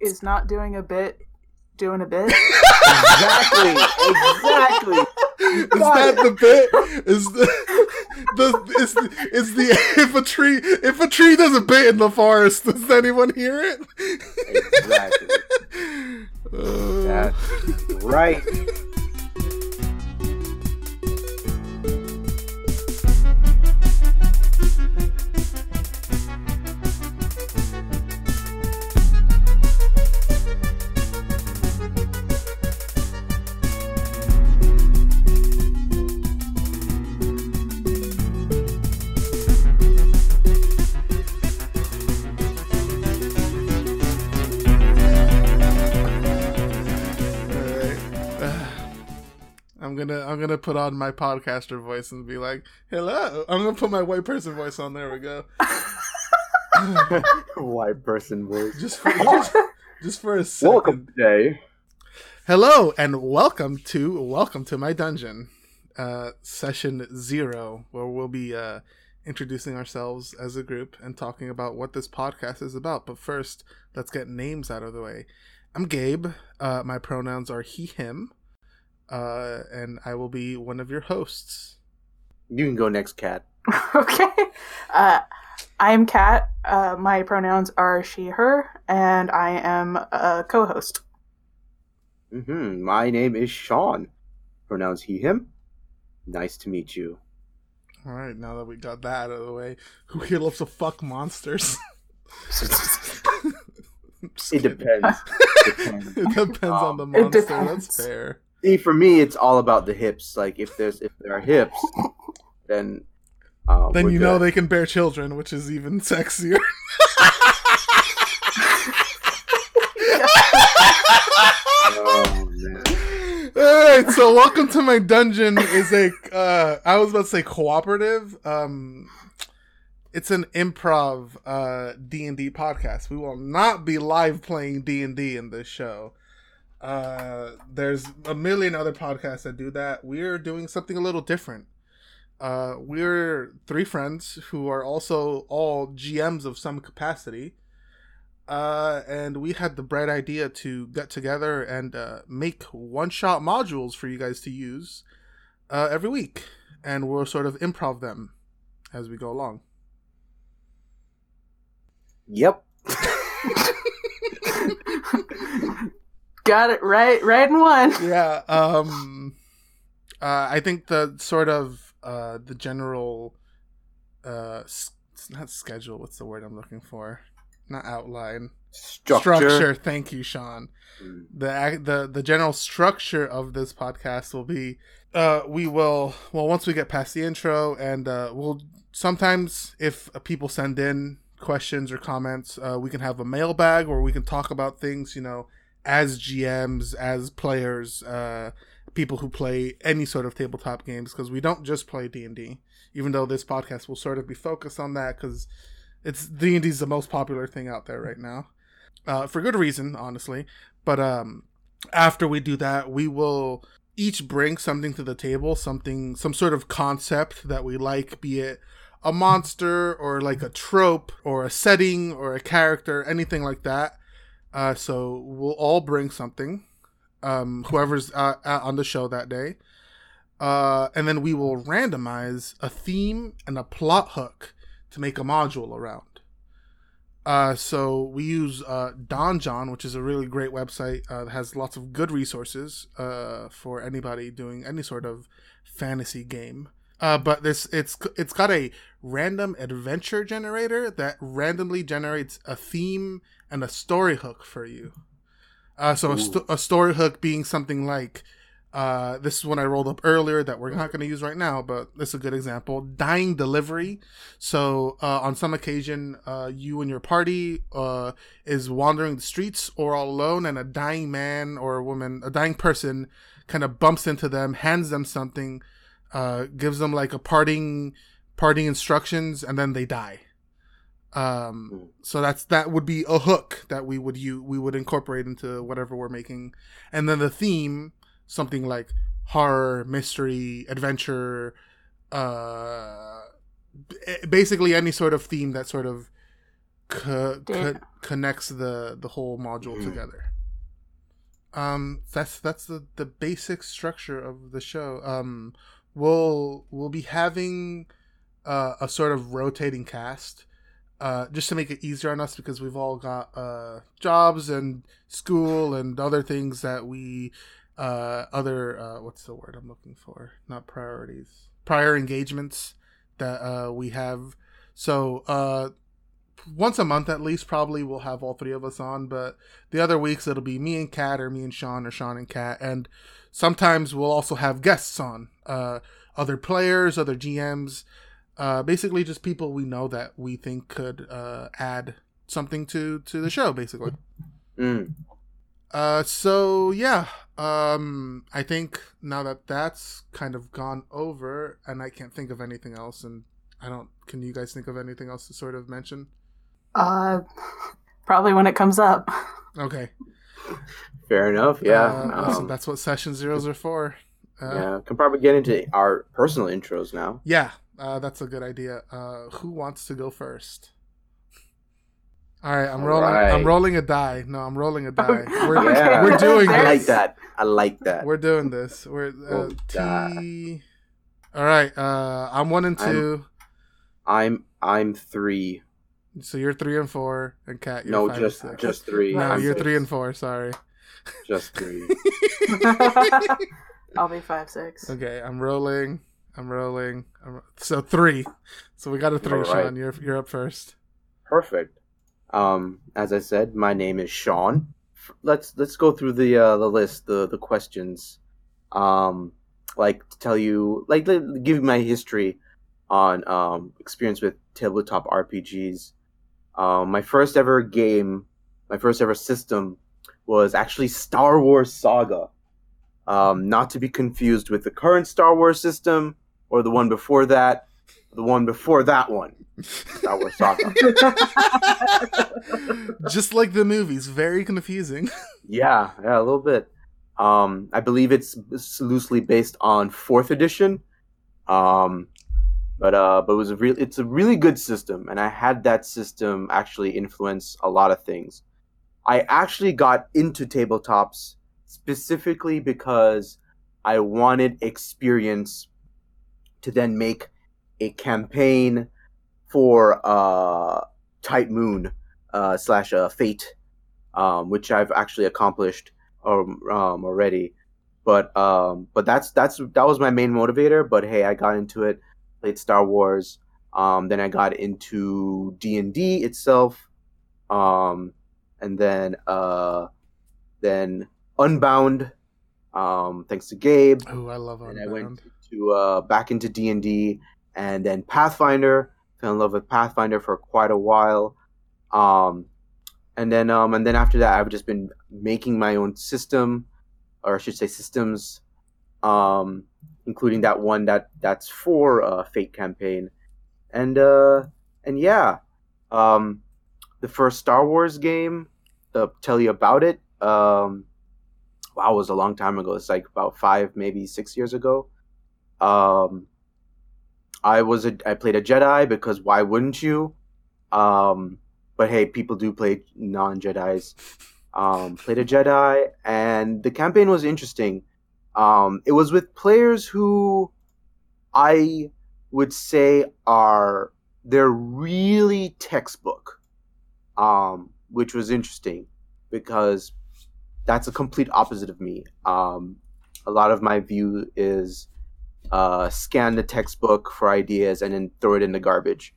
is not doing a bit doing a bit? exactly, exactly. Is that the bit? Is the the is the, is the if a tree if a tree does a bit in the forest, does anyone hear it? Exactly. Uh, That's right. Gonna I'm gonna put on my podcaster voice and be like, "Hello." I'm gonna put my white person voice on. There we go. White person voice. Just for just, just for a second. Welcome today. Hello and welcome to welcome to my dungeon, uh, session zero, where we'll be uh, introducing ourselves as a group and talking about what this podcast is about. But first, let's get names out of the way. I'm Gabe. Uh, my pronouns are he/him, uh, and I will be one of your hosts. You can go next, Kat. okay. Uh, I am Kat. Uh, my pronouns are she, her, and I am a co host. hmm My name is Sean. Pronouns he, him. Nice to meet you. All right, now that we got that out of the way, who here loves to fuck monsters? It depends. depends. It depends on the monster. That's fair. See, for me, it's all about the hips. Like if there's if there are hips, then uh, Then we're you know they can bear children, which is even sexier. Oh, man. Alright, so welcome to my dungeon is a uh I was about to say cooperative. Um it's an improv uh D&D podcast. We will not be live playing D&D in this show. Uh there's a million other podcasts that do that. We're doing something a little different. Uh we're three friends who are also all GMs of some capacity. Uh, and we had the bright idea to get together and uh, make one-shot modules for you guys to use uh, every week, and we'll sort of improv them as we go along. Yep. Got it right, right in one. yeah. Um. Uh, I think the sort of uh the general uh it's not schedule. What's the word I'm looking for? Not outline. Structure. Thank you, Sean. Mm. the ac- the the general structure of this podcast will be uh we will well once we get past the intro and uh we'll sometimes if uh, people send in questions or comments uh we can have a mailbag where we can talk about things you know as GMs as players uh people who play any sort of tabletop games because we don't just play D&D even though this podcast will sort of be focused on that cuz it's D&D is the most popular thing out there right now uh, for good reason, honestly. But um, after we do that, we will each bring something to the table, something, some sort of concept that we like, be it a monster or like a trope or a setting or a character, anything like that. Uh, so we'll all bring something, um, whoever's uh, on the show that day. Uh, and then we will randomize a theme and a plot hook to make a module around. Uh, so we use uh, Donjon, which is a really great website uh, that has lots of good resources uh, for anybody doing any sort of fantasy game. Uh, but this it's it's got a random adventure generator that randomly generates a theme and a story hook for you. Uh, so a, sto- a story hook being something like uh, this is one I rolled up earlier that we're not going to use right now, but this is a good example. Dying delivery. So uh, on some occasion, uh, you and your party uh, is wandering the streets or all alone, and a dying man or a woman, a dying person, kind of bumps into them, hands them something, uh, gives them like a parting parting instructions, and then they die. Um, so that's that would be a hook that we would you we would incorporate into whatever we're making, and then the theme something like horror, mystery, adventure, uh, basically any sort of theme that sort of co- co- connects the the whole module Mhm. together. Um, that's that's the the basic structure of the show. Um, we'll we'll be having uh, a sort of rotating cast. Uh, just to make it easier on us because we've all got uh, jobs and school and other things that we uh, other uh, what's the word I'm looking for? Not priorities, prior engagements that uh, we have. So once a month at least, probably we'll have all three of us on. But the other weeks it'll be me and Kat, or me and Sean, or Sean and Kat, and sometimes we'll also have guests on, other players, other GMs, uh, basically just people we know that we think could uh, add something to to the show, basically. Mm. Uh, so yeah, um, I think now that that's kind of gone over, and I can't think of anything else, and I don't. Can you guys think of anything else to sort of mention? Uh, probably when it comes up. Okay, Fair enough. Yeah. Uh, that's, um, that's what session zeros are for. Uh, yeah, yeah. Can probably get into our personal intros now. Uh, that's a good idea. Uh, who wants to go first? All right, I'm All rolling. I'm rolling a die. No, I'm rolling a die. We're, Yeah. we're doing I like that. I like that. We're doing this. We're uh, Roll die. T. All right. Uh, I'm one and I'm- 2 I'm I'm three. So you're three and four, and Kat, you're No, five just six. just three. no, I'm you're six. three and four. Sorry. Just three. I'll be five six. Okay, I'm rolling. I'm rolling. I'm, so three. So we got a three, All right. Sean. You're you're up first. Perfect. Um, as I said, my name is Sean. Let's let's go through the uh, the list, the the questions. Um, like to tell you, like give you my history on um experience with tabletop RPGs. Um, my first ever game, my first ever system was actually Star Wars Saga. Um, not to be confused with the current Star Wars system or the one before that, the one before that one, Star Wars Saga. Just like the movies, very confusing. Yeah, yeah, a little bit. Um, I believe it's, it's loosely based on fourth edition. Um, but uh, but it was a real. It's a really good system, and I had that system actually influence a lot of things. I actually got into tabletops specifically because I wanted experience to then make a campaign for uh, Type-Moon uh, slash uh, Fate um, which I've actually accomplished um, um, already. But um, but that's that's that was my main motivator. But hey, I got into it, played Star Wars. Um, then I got into D and D itself, um, and then uh, then Unbound. Um, thanks to Gabe, Oh, I love Unbound. Uh, back into D and D, and then Pathfinder. Fell in love with Pathfinder for quite a while, um, and then um, and then after that, I've just been making my own system, or I should say systems, um, including that one that that's for uh, Fate campaign, and uh, and yeah, um, the first Star Wars game, to tell you about it, um, wow, it was a long time ago. It's like about five, maybe six years ago. Um, I was a I played a Jedi because why wouldn't you? Um, but hey, people do play non Jedi's. Um, played a Jedi, and the campaign was interesting. Um, it was with players who I would say are they're really textbook, um, which was interesting because that's a complete opposite of me. Um, a lot of my view is uh, scan the textbook for ideas and then throw it in the garbage.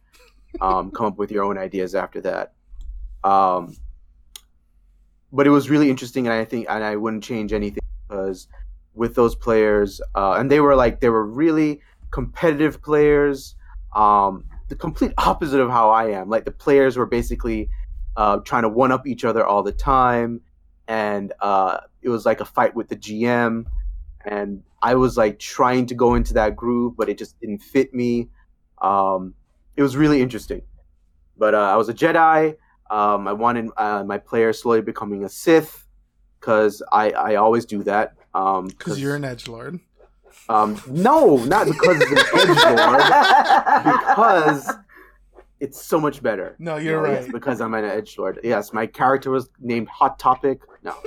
Um, come up with your own ideas after that. Um, but it was really interesting, and I think, and I wouldn't change anything because with those players, uh, and they were like they were really competitive players. Um, the complete opposite of how I am. Like the players were basically uh, trying to one up each other all the time, and uh, it was like a fight with the GM. And I was like trying to go into that groove, but it just didn't fit me. Um, it was really interesting. But uh, I was a Jedi. Um, I wanted uh, my player slowly becoming a Sith because I, I always do that. Um, Because you're an edge lord. um, no, not because of an edge lord, because it's so much better. No, you're No, right. Because I'm an edge lord. Yes, my character was named Hot Topic. No.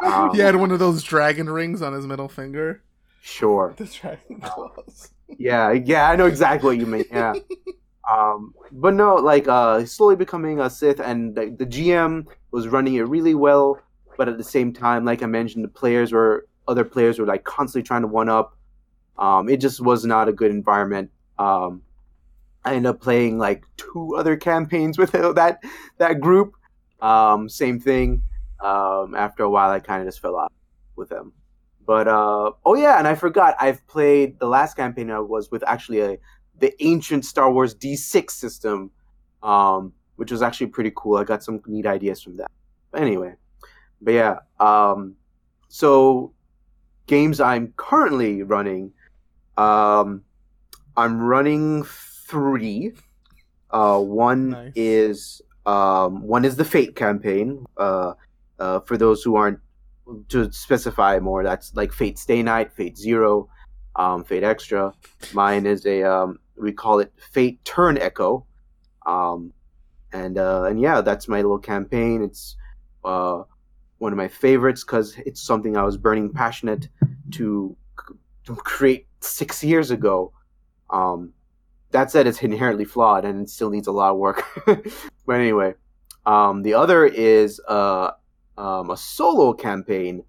Um, he had one of those dragon rings on his middle finger. Sure. The dragon claws. Yeah, yeah, I know exactly what you mean. Yeah. um, but no, like uh, slowly becoming a Sith, and the, the GM was running it really well. But at the same time, like I mentioned, the players were other players were like constantly trying to one up. Um, it just was not a good environment. Um, I ended up playing like two other campaigns with that that group. Um, same thing. Um, after a while, I kind of just fell off with them. But uh, oh yeah, and I forgot I've played the last campaign I was with actually a the ancient Star Wars D6 system, um, which was actually pretty cool. I got some neat ideas from that. But anyway, but yeah, um, so games I'm currently running, um, I'm running three. Uh, one Nice. is um, one is the Fate campaign. Uh, uh, for those who aren't to specify more, that's like Fate Stay Night, Fate Zero, um, Fate Extra. Mine is a um, we call it Fate Turn Echo, um, and uh, and yeah, that's my little campaign. It's uh, one of my favorites because it's something I was burning passionate to, to create six years ago. Um, that said, it's inherently flawed and it still needs a lot of work. but anyway, um, the other is uh, um, a solo campaign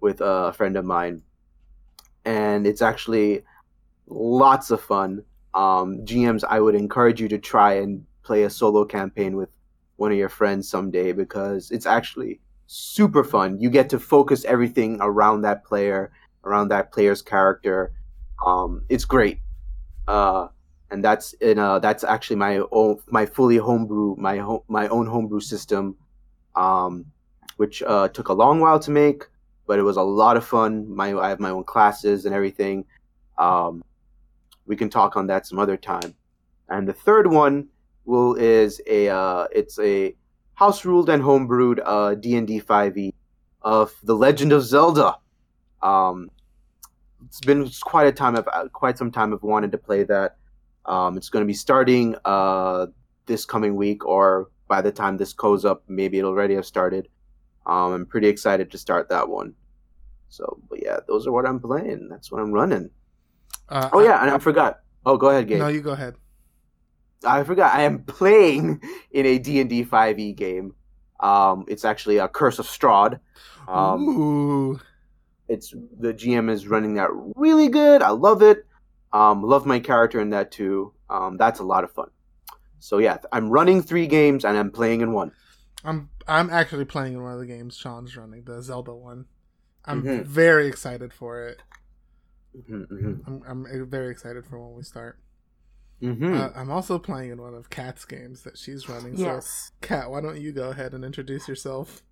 with a friend of mine, and it's actually lots of fun. Um, GMs, I would encourage you to try and play a solo campaign with one of your friends someday because it's actually super fun. You get to focus everything around that player, around that player's character. Um, it's great. Uh, and that's in uh that's actually my own my fully homebrew my home my own homebrew system um which uh took a long while to make but it was a lot of fun. My i have my own classes and everything. Um we can talk on that some other time. And the third one will is a uh it's a house ruled and homebrewed uh d&d 5e of the legend of zelda. Um it's been quite a time of quite some time i've wanted to play that um, it's going to be starting uh, this coming week, or by the time this goes up, maybe it'll already have started. Um, I'm pretty excited to start that one. So, but yeah, those are what I'm playing. That's what I'm running. Uh, Oh yeah, and I forgot. Oh, go ahead, Gabe. No, you go ahead. I forgot. I am playing in a D&D 5e game. Um, it's actually a Curse of Strahd. Um, Ooh. it's the GM is running that really good. I love it. Um, love my character in that too. Um, that's a lot of fun. So yeah, I'm running three games and I'm playing in one. I'm I'm actually playing in one of the games Sean's running, the Zelda one. I'm Mhm. very excited for it. Mhm, mhm, I'm I'm very excited for when we start. mhm. Uh, I'm also playing in one of Kat's games that she's running. So, Yes. Kat, why don't you go ahead and introduce yourself?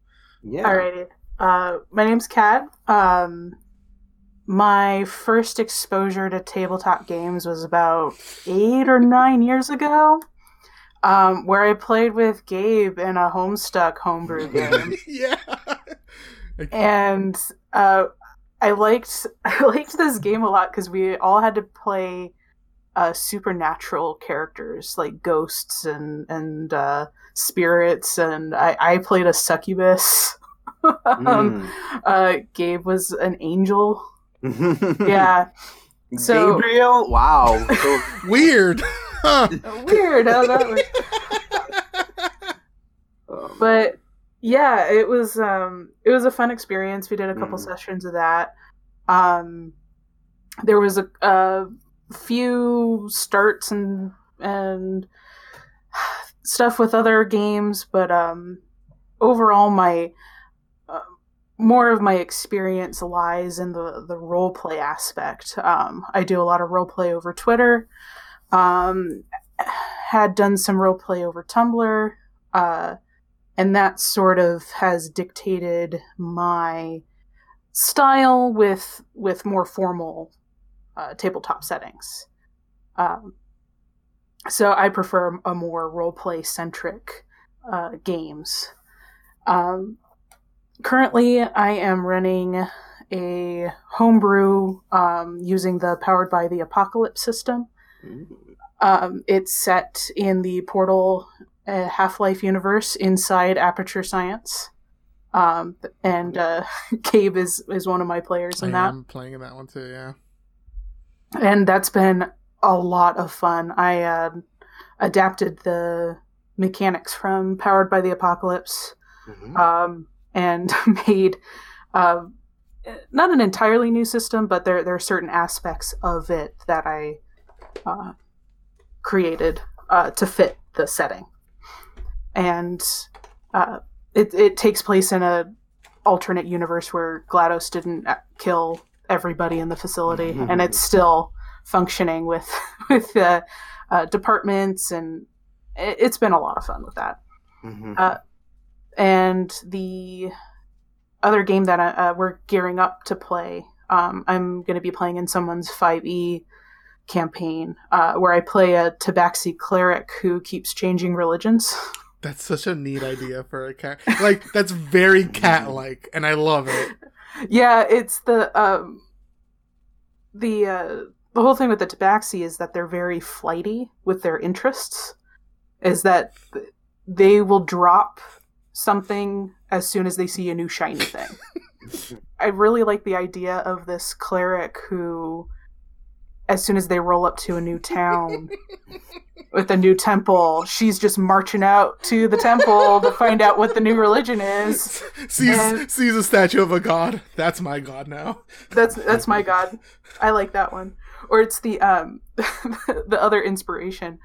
yeah. Alrighty. Uh, my name's Kat. Um, my first exposure to tabletop games was about eight or nine years ago, um, where I played with Gabe in a Homestuck homebrew game. yeah. and uh, I liked I liked this game a lot because we all had to play uh, supernatural characters like ghosts and and uh, spirits, and I, I played a succubus. um, uh, Gabe was an angel. Mm. Yeah, So- Gabriel. Wow. So, Weird. Huh. weird. how that was- but yeah it was um it was a fun experience we did a couple Mhm. sessions of that um there was a, a few starts and and stuff with other games but um overall my more of my experience lies in the the role play aspect um i do a lot of role play over twitter um had done some role play over tumblr uh and that sort of has dictated my style with with more formal uh, tabletop settings. Um, so I prefer a more role play centric uh, games. Um, currently, I am running a homebrew um, using the Powered by the Apocalypse system. Um, it's set in the Portal uh, Half Life universe inside Aperture Science. Um, and uh, Gabe is, is one of my players in I that. am playing in that one too. Yeah. and that's been a lot of fun. I uh, adapted the mechanics from Powered by the Apocalypse Mhm. um, and made uh, not an entirely new system, but there there are certain aspects of it that I uh, created uh, to fit the setting, and uh, it it takes place in a alternate universe where Glados didn't uh, kill everybody in the facility, and it's still functioning with with uh, uh, departments, and it, it's been a lot of fun with that. Mhm. Uh, and the other game that uh, we're gearing up to play, um, I'm going to be playing in someone's 5e campaign uh, where I play a Tabaxi cleric who keeps changing religions. That's such a neat idea for a cat. Like that's very cat-like, and I love it. yeah, it's the um, the uh, the whole thing with the Tabaxi is that they're very flighty with their interests. Is that they will drop something as soon as they see a new shiny thing. I really like the idea of this cleric who, as soon as they roll up to a new town with a new temple, she's just marching out to the temple to find out what the new religion is. sees And- sees a statue of a god. That's my god now. That's that's my god. I like that one. Or it's the um the other inspiration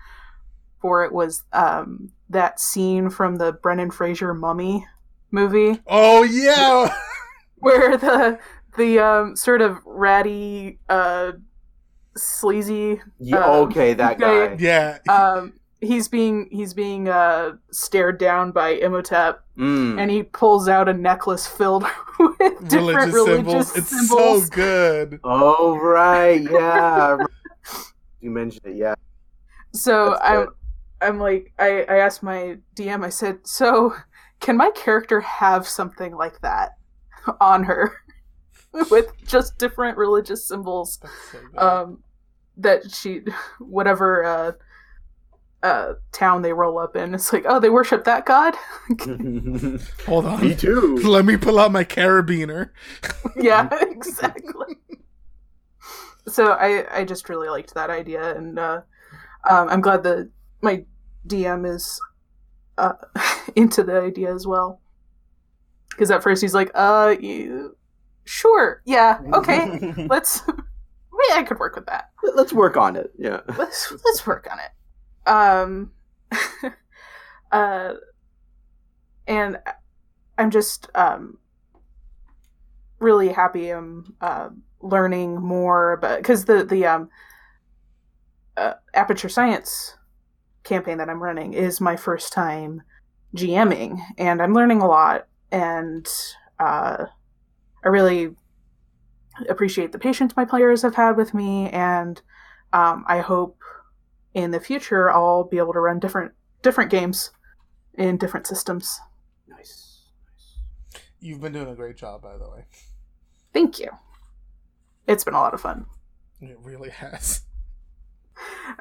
for it was um that scene from the Brendan Fraser Mummy movie Oh yeah. where the the um sort of ratty uh sleazy Yeah, um, okay, that guy- guy. yeah. um he's being he's being uh stared down by Imhotep Mm. and he pulls out a necklace filled with different religious, religious symbols. It's symbols. so good. Oh right, yeah. You mentioned it, yeah. So That's I'm like I, I asked my DM, I said, So can my character have something like that on her? With just different religious symbols. So. Um that she whatever uh uh town they roll up in, it's like, oh they worship that god? Hold on. Me too. Let me pull out my carabiner. yeah, exactly. So I I just really liked that idea, and uh, um, I'm glad that my DM is uh, into the idea as well. Because at first he's like, "Uh, you, sure, yeah, okay, let's." Maybe I could work with that. Let's work on it. Yeah. Let's let's work on it. Um, uh, and I'm just um really happy I'm uh, learning more about because the the um uh, aperture science campaign that I'm running is my first time GMing, and I'm learning a lot, and uh, I really appreciate the patience my players have had with me, and um, I hope in the future I'll be able to run different different games in different systems. Nice. You've been doing a great job, by the way. Thank you. It's been a lot of fun. It really has.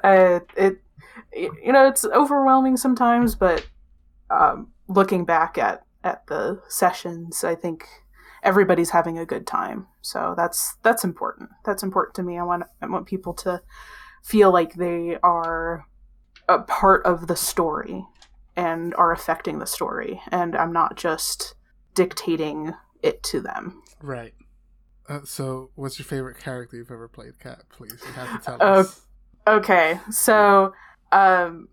Uh, it, you know, it's overwhelming sometimes, but um, looking back at at the sessions, I think everybody's having a good time. So that's that's important. That's important to me. I want I want people to feel like they are a part of the story and are affecting the story, and I'm not just dictating it to them. Right. Uh, so, what's your favorite character you've ever played, Kat? Please, you have to tell Oh, us. Okay, so um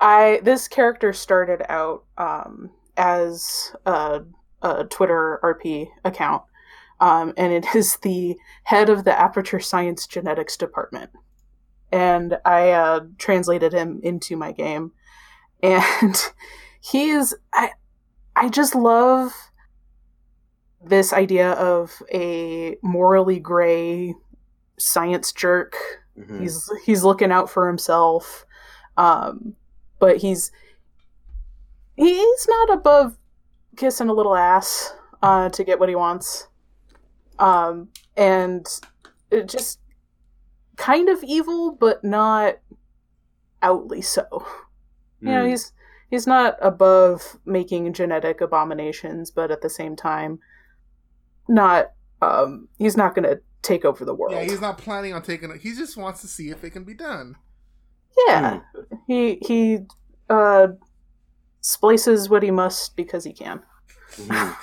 I this character started out um as a, a Twitter RP account. Um, and it is the head of the Aperture Science Genetics Department. And I uh, translated him into my game. And he is I I just love this idea of a morally gray science jerk Mhm. he's he's looking out for himself um but he's he's not above kissing a little ass uh to get what he wants um and it just kind of evil, but not outly so. You know, Mm. he's he's not above making genetic abominations, but at the same time, not um he's not going to take over the world. Yeah, he's not planning on taking it. He just wants to see if it can be done. Yeah. He he uh splices what he must because he can. Mhm.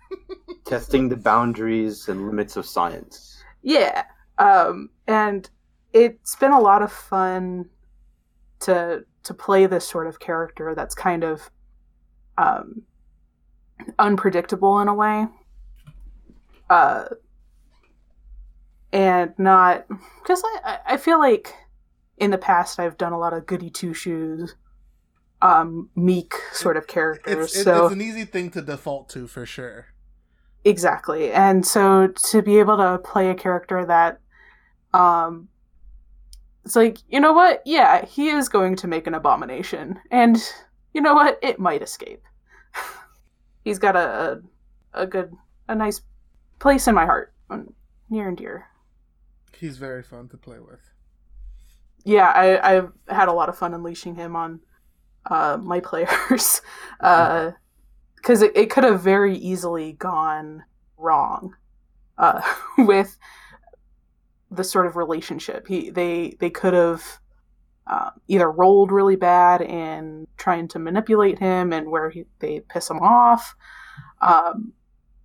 Testing the boundaries and limits of science. Yeah. Um and it's been a lot of fun to to play this sort of character that's kind of um unpredictable in a way. Uh and not because I, I- feel like in the past I've done a lot of goody two shoes um meek sort of characters. It's, it- so it's an easy thing to default to for sure. Exactly. And so to be able to play a character that um it's like, you know what? Yeah, he is going to make an abomination. And you know what? It might escape. He's got a, a a good a nice place in my heart. um, Near and dear. He's very fun to play with. Yeah, I, I've had a lot of fun unleashing him on uh, my players. Uh, because it, it could have very easily gone wrong uh, with the sort of relationship. He they they could have uh, either rolled really bad in trying to manipulate him and where he, they piss him off. Um,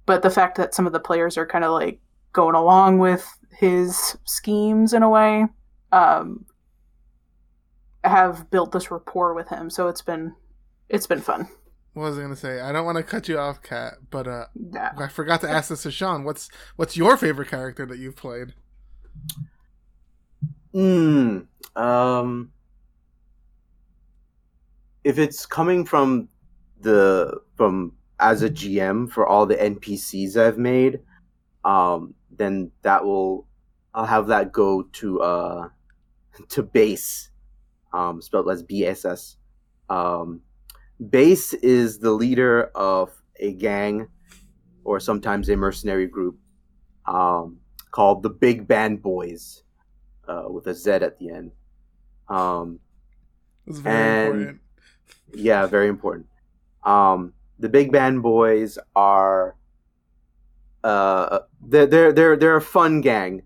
but the fact that some of the players are kind of like going along with his schemes in a way um, have built this rapport with him. So it's been it's been fun. What was I gonna say? I don't want to cut you off, Kat, but uh, Yeah. I forgot to ask this to Sean. What's what's your favorite character that you've played? Hmm. Um. If it's coming from the from as a GM for all the NPCs I've made, um, then that will I'll have that go to uh to Bass, um, spelled as BSS. Um, base is the leader of a gang, or sometimes a mercenary group, um, called the Big Band Boys uh, with a Z at the end. Um, It's very And- important. yeah, very important. Um, the Big Band Boys are uh, they're they're they're they're a fun gang.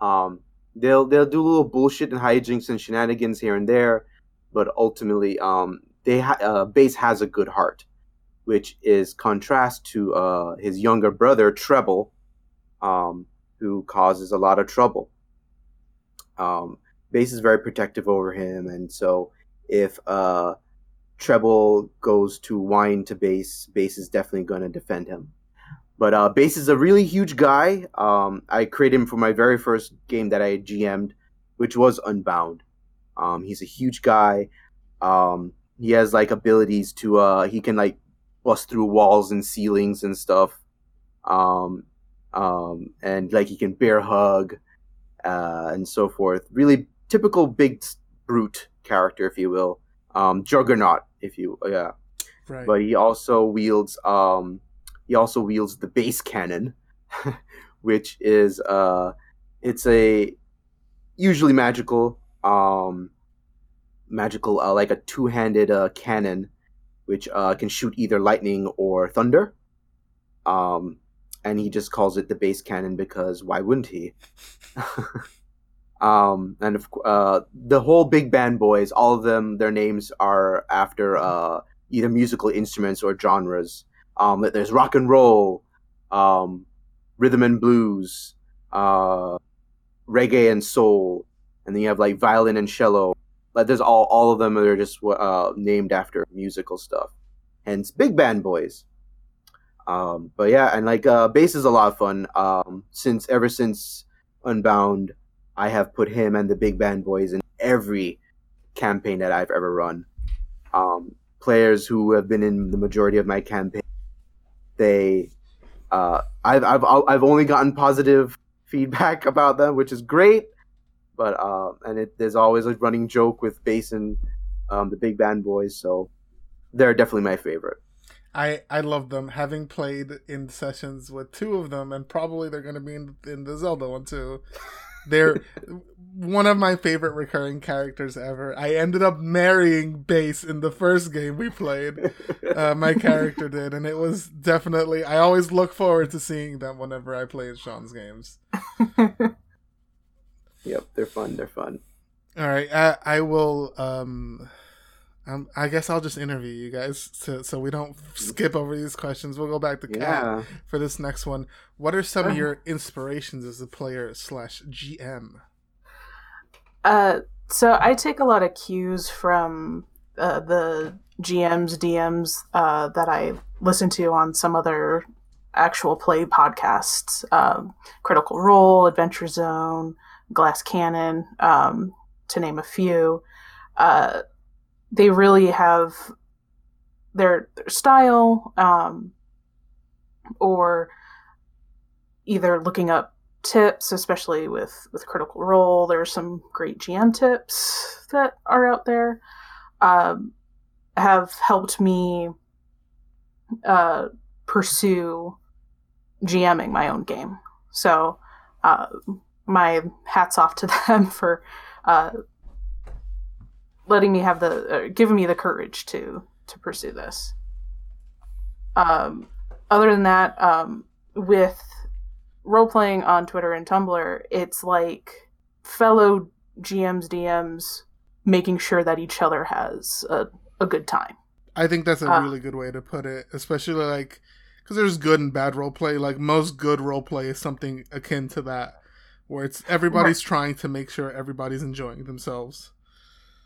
Um, they'll they'll do little bullshit and hijinks and shenanigans here and there, but ultimately, um, they ha- uh, Bass has a good heart, which is contrast to uh, his younger brother Treble, um, who causes a lot of trouble. Um, Bass is very protective over him, and so if uh, Treble goes to whine to Bass, Bass is definitely going to defend him. But uh, Bass is a really huge guy. Um, I created him for my very first game that I GM'd, which was Unbound. Um, he's a huge guy. Um, he has like abilities to uh, he can like bust through walls and ceilings and stuff. Um, um, and like he can bear hug uh, and so forth. Really typical big brute character, if you will. Um, Juggernaut, if you yeah Right. but he also wields um he also wields the Bass cannon which is uh it's a usually magical um magical uh, like a two-handed uh, cannon which uh can shoot either lightning or thunder um and he just calls it the Bass cannon because why wouldn't he um and uh the whole big band boys all of them their names are after uh either musical instruments or genres. Um, there's rock and roll, um, rhythm and blues, uh, reggae and soul, and then you have like violin and cello. Like there's all all of them are just uh, named after musical stuff. Hence, big band boys. Um, but yeah, and like uh, bass is a lot of fun. Um, since ever since Unbound, I have put him and the big band boys in every campaign that I've ever run. Um, players who have been in the majority of my campaign, they, uh, I've I've I've only gotten positive feedback about them, which is great. But uh, and it, there's always a running joke with Bass and um, the Big Band Boys, so they're definitely my favorite. I I love them. Having played in sessions with two of them, and probably they're going to be in, in the Zelda one too. They're one of my favorite recurring characters ever. I ended up marrying Bass in the first game we played. Uh, my character did, and it was definitely. I always look forward to seeing them whenever I play Sean's games. yep, they're fun. They're fun. All right, I, I will. Um, um, I guess I'll just interview you guys so, so we don't skip over these questions. We'll go back to Kat Yeah. for this next one. What are some of your inspirations as a player slash GM? Uh, so I take a lot of cues from uh, the GMs, DMs uh, that I listen to on some other actual play podcasts um, Critical Role, Adventure Zone, Glass Cannon, um, to name a few. Uh, they really have their, their style um, or either looking up tips, especially with with Critical Role. There's some great GM tips that are out there. Um, have helped me uh, pursue GMing my own game. So, uh, my hats off to them for uh, letting me have the uh, giving me the courage to to pursue this. Um, other than that, um, with role playing on Twitter and Tumblr, it's like fellow GMs, DMs making sure that each other has a, a good time. I think that's a Uh, really good way to put it, especially like because there's good and bad role play. Like most good role play is something akin to that, where it's everybody's trying to make sure everybody's enjoying themselves.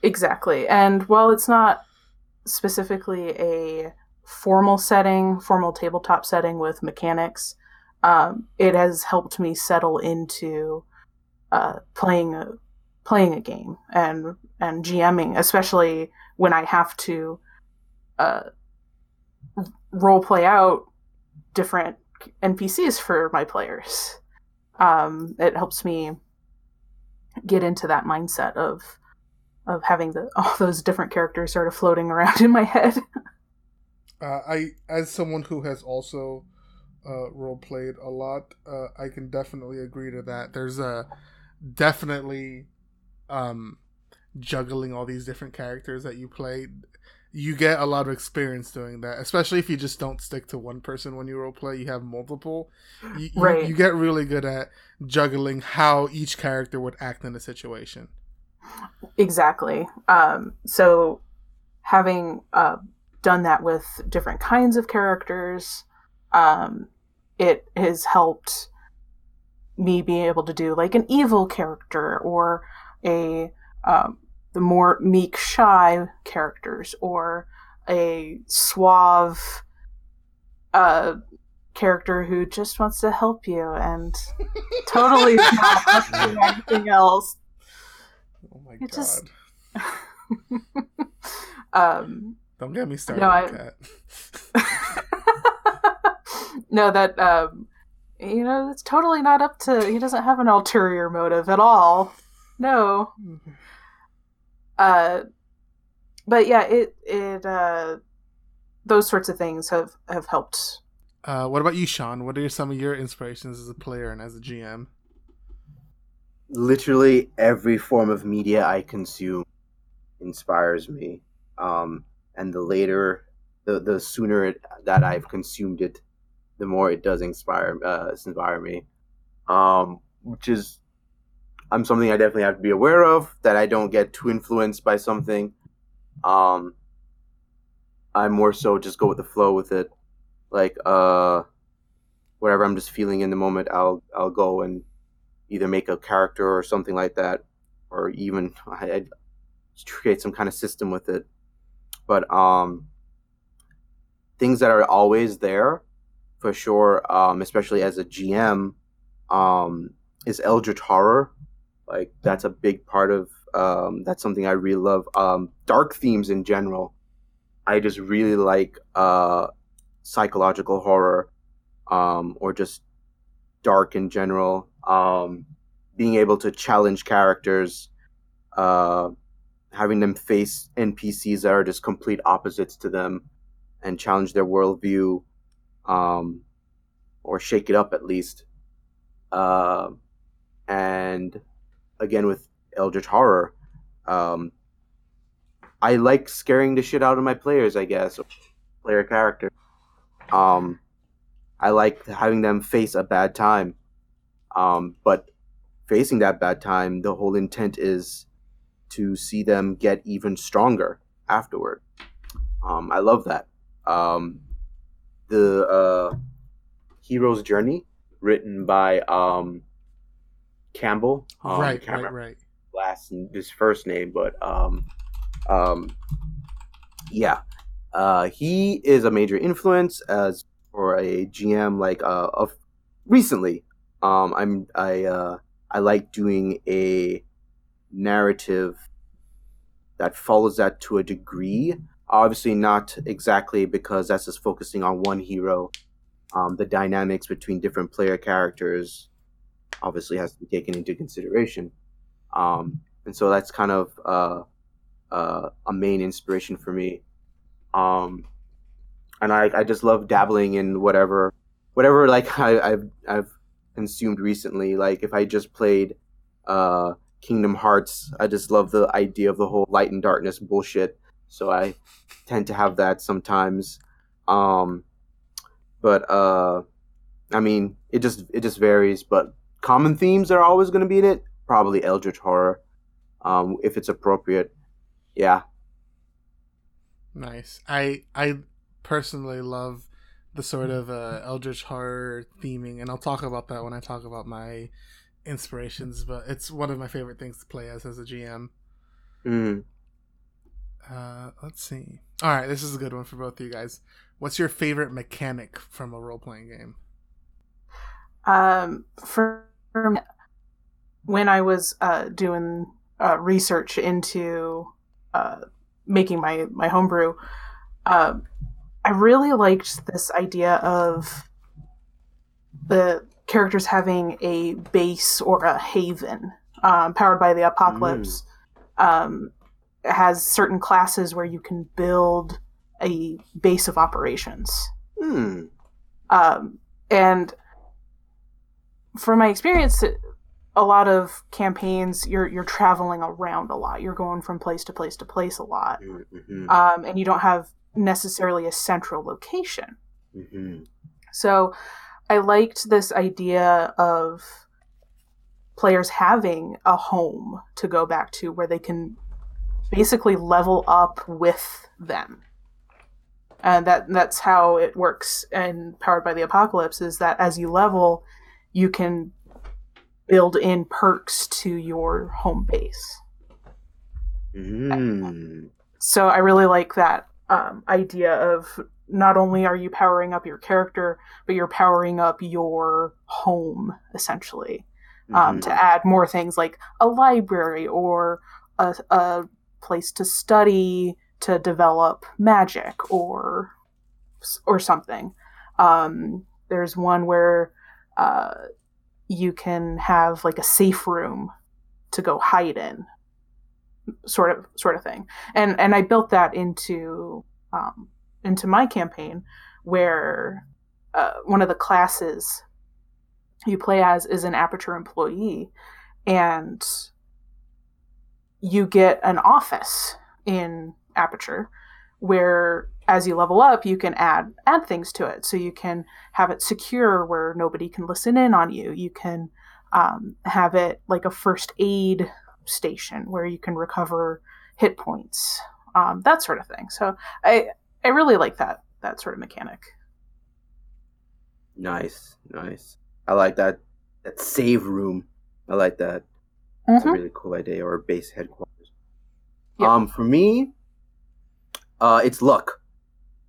Exactly. And while it's not specifically a formal setting, formal tabletop setting with mechanics, um, it has helped me settle into uh, playing a playing a game and and GMing, especially when I have to uh, role play out different NPCs for my players. Um, it helps me get into that mindset of of having the all those different characters sort of floating around in my head. Uh, I, as someone who has also uh, role played a lot, uh, I can definitely agree to that. There's a definitely um, juggling all these different characters that you play. You get a lot of experience doing that, especially if you just don't stick to one person when you role play. You have multiple. You, you- Right. you get really good at juggling how each character would act in a situation. Exactly. Um, so having uh, done that with different kinds of characters, um, it has helped me be able to do like an evil character or a um, the more meek, shy characters, or a suave uh, character who just wants to help you and totally not anything else. Oh my It god! just- um, Don't get me started, No, I- no, that um, you know, it's totally not up to. He doesn't have an ulterior motive at all. No. Uh, but yeah, it it uh, those sorts of things have have helped. Uh, what about you, Sean? What are some of your inspirations as a player and as a GM? Literally every form of media I consume inspires me. Um, and the later, the the sooner it, that I've consumed it, the more it does inspire uh, inspire me. Um, which is, I'm something I definitely have to be aware of that I don't get too influenced by something. Um, I more so just go with the flow with it, like uh, whatever I'm just feeling in the moment, I'll I'll go and either make a character or something like that, or even I, I create some kind of system with it. But um, things that are always there, for sure, um, especially as a GM, um, is Eldritch horror. Like that's a big part of. Um, that's something I really love. Um, dark themes in general. I just really like uh, psychological horror, um, or just dark in general. Um, being able to challenge characters, uh, having them face NPCs that are just complete opposites to them, and challenge their worldview, um, or shake it up at least. Uh, and again with Eldritch Horror, um, I like scaring the shit out of my players. I guess player character. Um, I like having them face a bad time. Um, but facing that bad time, the whole intent is to see them get even stronger afterward. Um, I love that. Um, the uh, hero's journey, written by um, Campbell. Um, right, right, right. last his first name, but um, um, yeah, uh, he is a major influence as for a GM like uh of recently. Um, I'm I uh I like doing a narrative that follows that to a degree. Obviously, not exactly because that's just focusing on one hero. Um, the dynamics between different player characters obviously has to be taken into consideration. Um, and so that's kind of uh, uh, a main inspiration for me. Um, and I, I just love dabbling in whatever, whatever like I, I've I've consumed recently. Like if I just played uh, Kingdom Hearts, I just love the idea of the whole light and darkness bullshit. So I tend to have that sometimes. Um, but uh, I mean, it just it just varies. But common themes are always going to be in it. Probably Eldritch horror, um, if it's appropriate. Yeah. Nice. I I personally love the sort of uh, Eldritch horror theming, and I'll talk about that when I talk about my inspirations. But it's one of my favorite things to play as as a GM. Mm. Uh, let's see. All right, this is a good one for both of you guys. What's your favorite mechanic from a role playing game? Um, for me, when I was uh, doing uh, research into uh, making my my homebrew, uh, I really liked this idea of the characters having a base or a haven um, powered by the apocalypse. Um, has certain classes where you can build a base of operations. Hmm. Um, and from my experience, a lot of campaigns you're you're traveling around a lot. You're going from place to place to place a lot, Mm-hmm. um, and you don't have necessarily a central location. Mm-hmm. So, I liked this idea of players having a home to go back to where they can basically level up with them. And that that's how it works and powered by the apocalypse is that as you level, you can build in perks to your home base. Mm. So I really like that um, idea of not only are you powering up your character, but you're powering up your home essentially um, Mhm. to add more things like a library or a, a place to study to develop magic or or something. Um, there's one where uh, you can have like a safe room to go hide in, sort of sort of thing. And and I built that into um, into my campaign where uh, one of the classes you play as is an aperture employee and you get an office in aperture where as you level up you can add add things to it so you can have it secure where nobody can listen in on you you can um, have it like a first aid station where you can recover hit points um, that sort of thing so i i really like that that sort of mechanic Nice, nice. I like that. That save room. I like that. It's a Mhm. really cool idea, or base headquarters. Yep. Um, for me, uh, it's luck.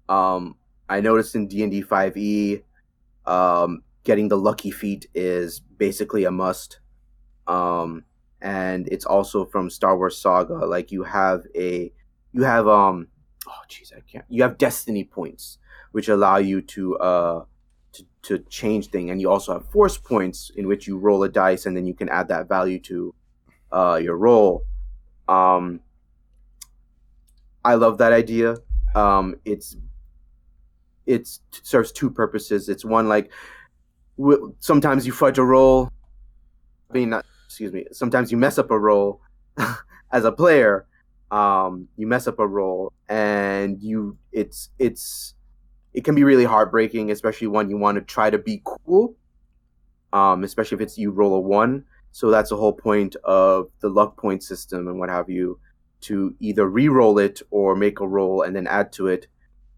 Um, I noticed in D and D five E, um, getting the lucky feat is basically a must. Um, and it's also from Star Wars Saga. Like you have a, you have um, oh jeez, I can't. You have destiny points, which allow you to uh, to to change thing, and you also have force points in which you roll a dice, and then you can add that value to uh, your roll. Um, I love that idea. Um, it's it's it serves two purposes. It's one like w- sometimes you fudge a roll, being not excuse me. Sometimes you mess up a roll as a player. Um, you mess up a roll, and you it's it's it can be really heartbreaking, especially when you want to try to be cool. Um, especially if it's you roll a one. So that's the whole point of the luck point system and what have you, to either re-roll it or make a roll and then add to it.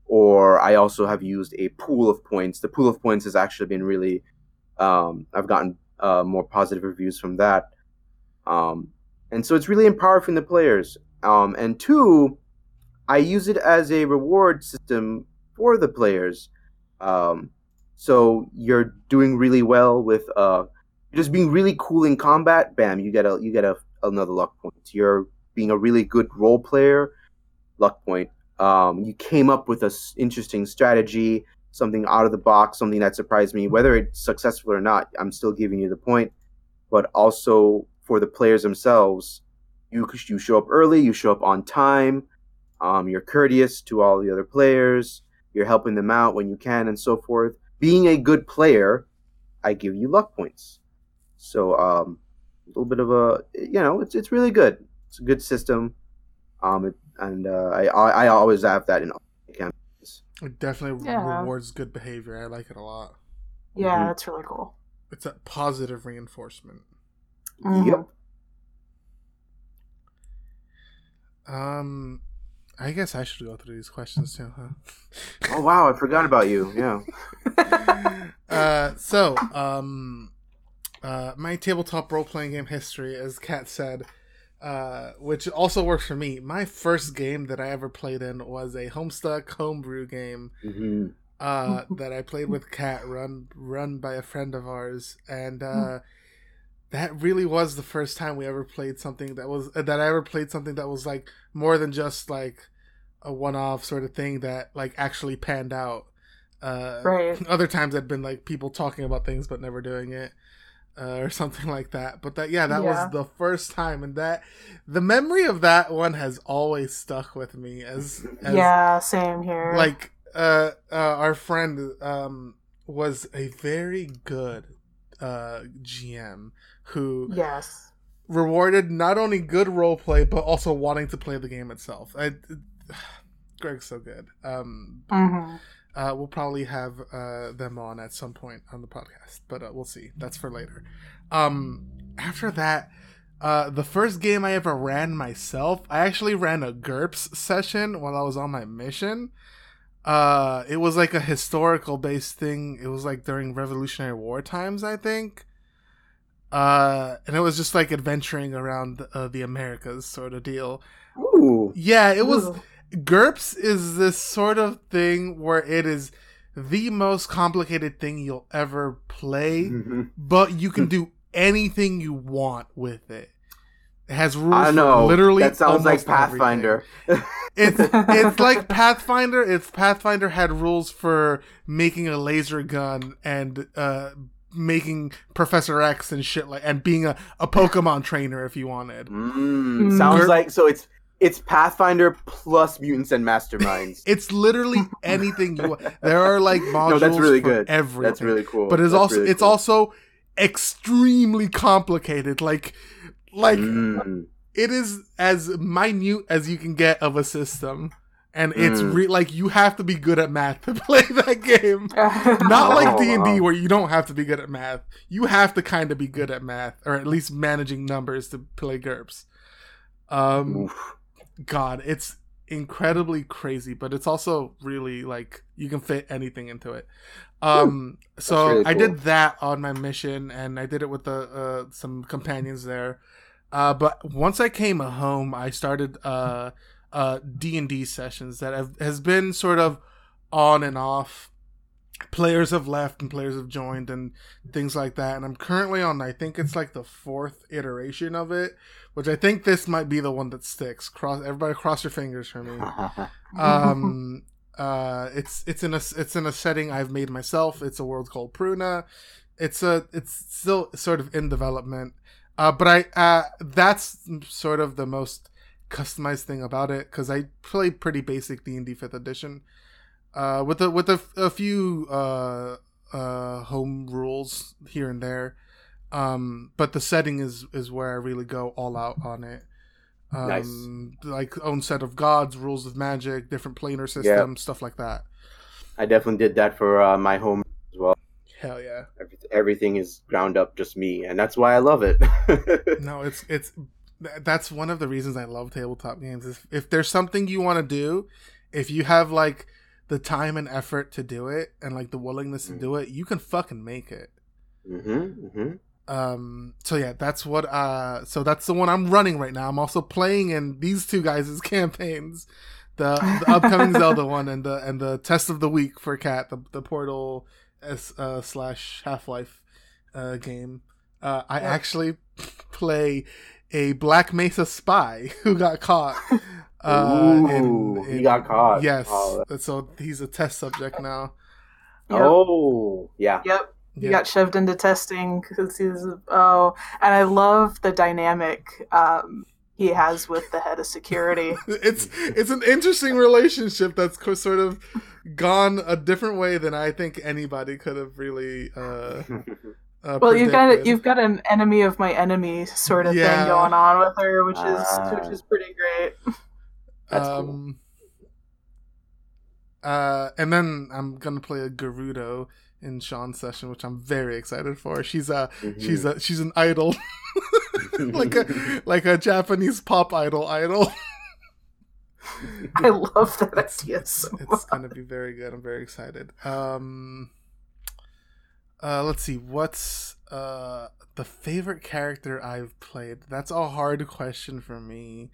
Or I also have used a pool of points. The pool of points has actually been really, um, I've gotten uh, more positive reviews from that. Um, and so it's really empowering the players. Um, and two, I use it as a reward system for the players. Um, so you're doing really well with uh, just being really cool in combat. Bam, you get a you get a another luck point. You're being a really good role player, luck point. Um, you came up with a s- interesting strategy, something out of the box, something that surprised me. Whether it's successful or not, I'm still giving you the point. But also for the players themselves, you you show up early, you show up on time, um, you're courteous to all the other players, you're helping them out when you can, and so forth. Being a good player, I give you luck points. So um, a little bit of a you know it's it's really good. It's a good system. Um, it, and uh, I I always have that in. It definitely Yeah. rewards good behavior. I like it a lot. Yeah, Mhm. that's really cool. It's a positive reinforcement. Mhm. Yep. Um, I guess I should go through these questions too, huh? Oh wow, I forgot about you. Yeah. uh, so, um, uh, my tabletop role playing game history, as Kat said, uh, which also works for me. My first game that I ever played in was a Homestuck homebrew game hmm uh, that I played with Kat, run run by a friend of ours, and uh, that really was the first time we ever played something that was uh, that I ever played something that was like more than just like a one-off sort of thing that like actually panned out. Uh, Right. Other times I'd been like people talking about things but never doing it. Uh, or something like that, but that yeah, that Yeah. was the first time, and that the memory of that one has always stuck with me as, as Yeah, same here. like uh, uh our friend um was a very good uh gm who yes. rewarded not only good role play but also wanting to play the game itself I, greg's so good um hmm uh we'll probably have uh them on at some point on the podcast but uh, we'll see that's for later um after that uh, the first game I ever ran myself, I actually ran a GURPS session while I was on my mission. Uh, it was like a historical based thing. It was like during Revolutionary War times, I think. Uh, and it was just like adventuring around uh, the Americas sort of deal. Ooh. Yeah, it was. Ooh. GURPS is this sort of thing where it is the most complicated thing you'll ever play, Mhm. but you can do anything you want with it. It has rules I know. literally that sounds like. Pathfinder. It's it's like Pathfinder. If Pathfinder had rules for making a laser gun and uh, making Professor X and shit like, and being a, a Pokemon trainer if you wanted. Mm, sounds Gert- like so. It's it's Pathfinder plus mutants and masterminds. It's literally anything you. want. There are like modules no, that's really good. everything. That's really cool. but it's That's also really it's cool. also extremely complicated. Like like Mm. it is as minute as you can get of a system, and it's Mm. re- like you have to be good at math to play that game. Not like D and D where you don't have to be good at math. You have to kind of be good at math, or at least managing numbers to play GURPS. Um, Oof. God, it's incredibly crazy, but it's also really like you can fit anything into it. Um, so really I did that on my mission, and I did it with the uh, some companions there. Uh, but once I came home, I started uh, uh, D and D sessions that have has been sort of on and off. Players have left and players have joined and things like that. And I'm currently on, I think it's like the fourth iteration of it, which I think this might be the one that sticks. Cross everybody, cross your fingers for me. Um, uh, it's it's in a it's in a setting I've made myself. It's a world called Pruna. It's a it's still sort of in development. Uh, but I uh that's sort of the most customized thing about it because I play pretty basic D and D fifth edition. Uh, with a with a, a few uh uh home rules here and there. Um, but the setting is is where I really go all out on it. Um, Nice. Like own set of gods, rules of magic, different planar systems, stuff like that. I definitely did that for uh, my home as well. Hell yeah! Every- Everything is ground up just me, and that's why I love it. No, it's it's that's one of the reasons I love tabletop games. Is if there's something you want to do, if you have like the time and effort to do it, and like the willingness to do it, you can fucking make it. hmm hmm um so yeah that's what uh so that's the one i'm running right now i'm also playing in these two guys' campaigns the, the upcoming zelda one and the and the test of the week for Kat the, the portal s uh slash half-life uh game uh i Yeah. actually play a black mesa spy who got caught uh Ooh, he got caught. yes Oh, so he's a test subject now Yep. Oh, yeah. Yep. He Yeah. got shoved into testing because he's oh, and I love the dynamic um, he has with the head of security. it's it's an interesting relationship that's co- sort of gone a different way than I think anybody could have really. Uh, uh, well, you've got predicted. you've got an enemy of my enemy sort of Yeah. thing going on with her, which is Ah. which is pretty great. That's cool. um, uh, and then I'm gonna play a Gerudo in Sean's session, which I'm very excited for. She's a Mhm. she's a she's an idol, like a like a Japanese pop idol idol. I love that idea so it's much. gonna be very good. I'm very excited. Um, uh, let's see. What's uh the favorite character I've played? That's a hard question for me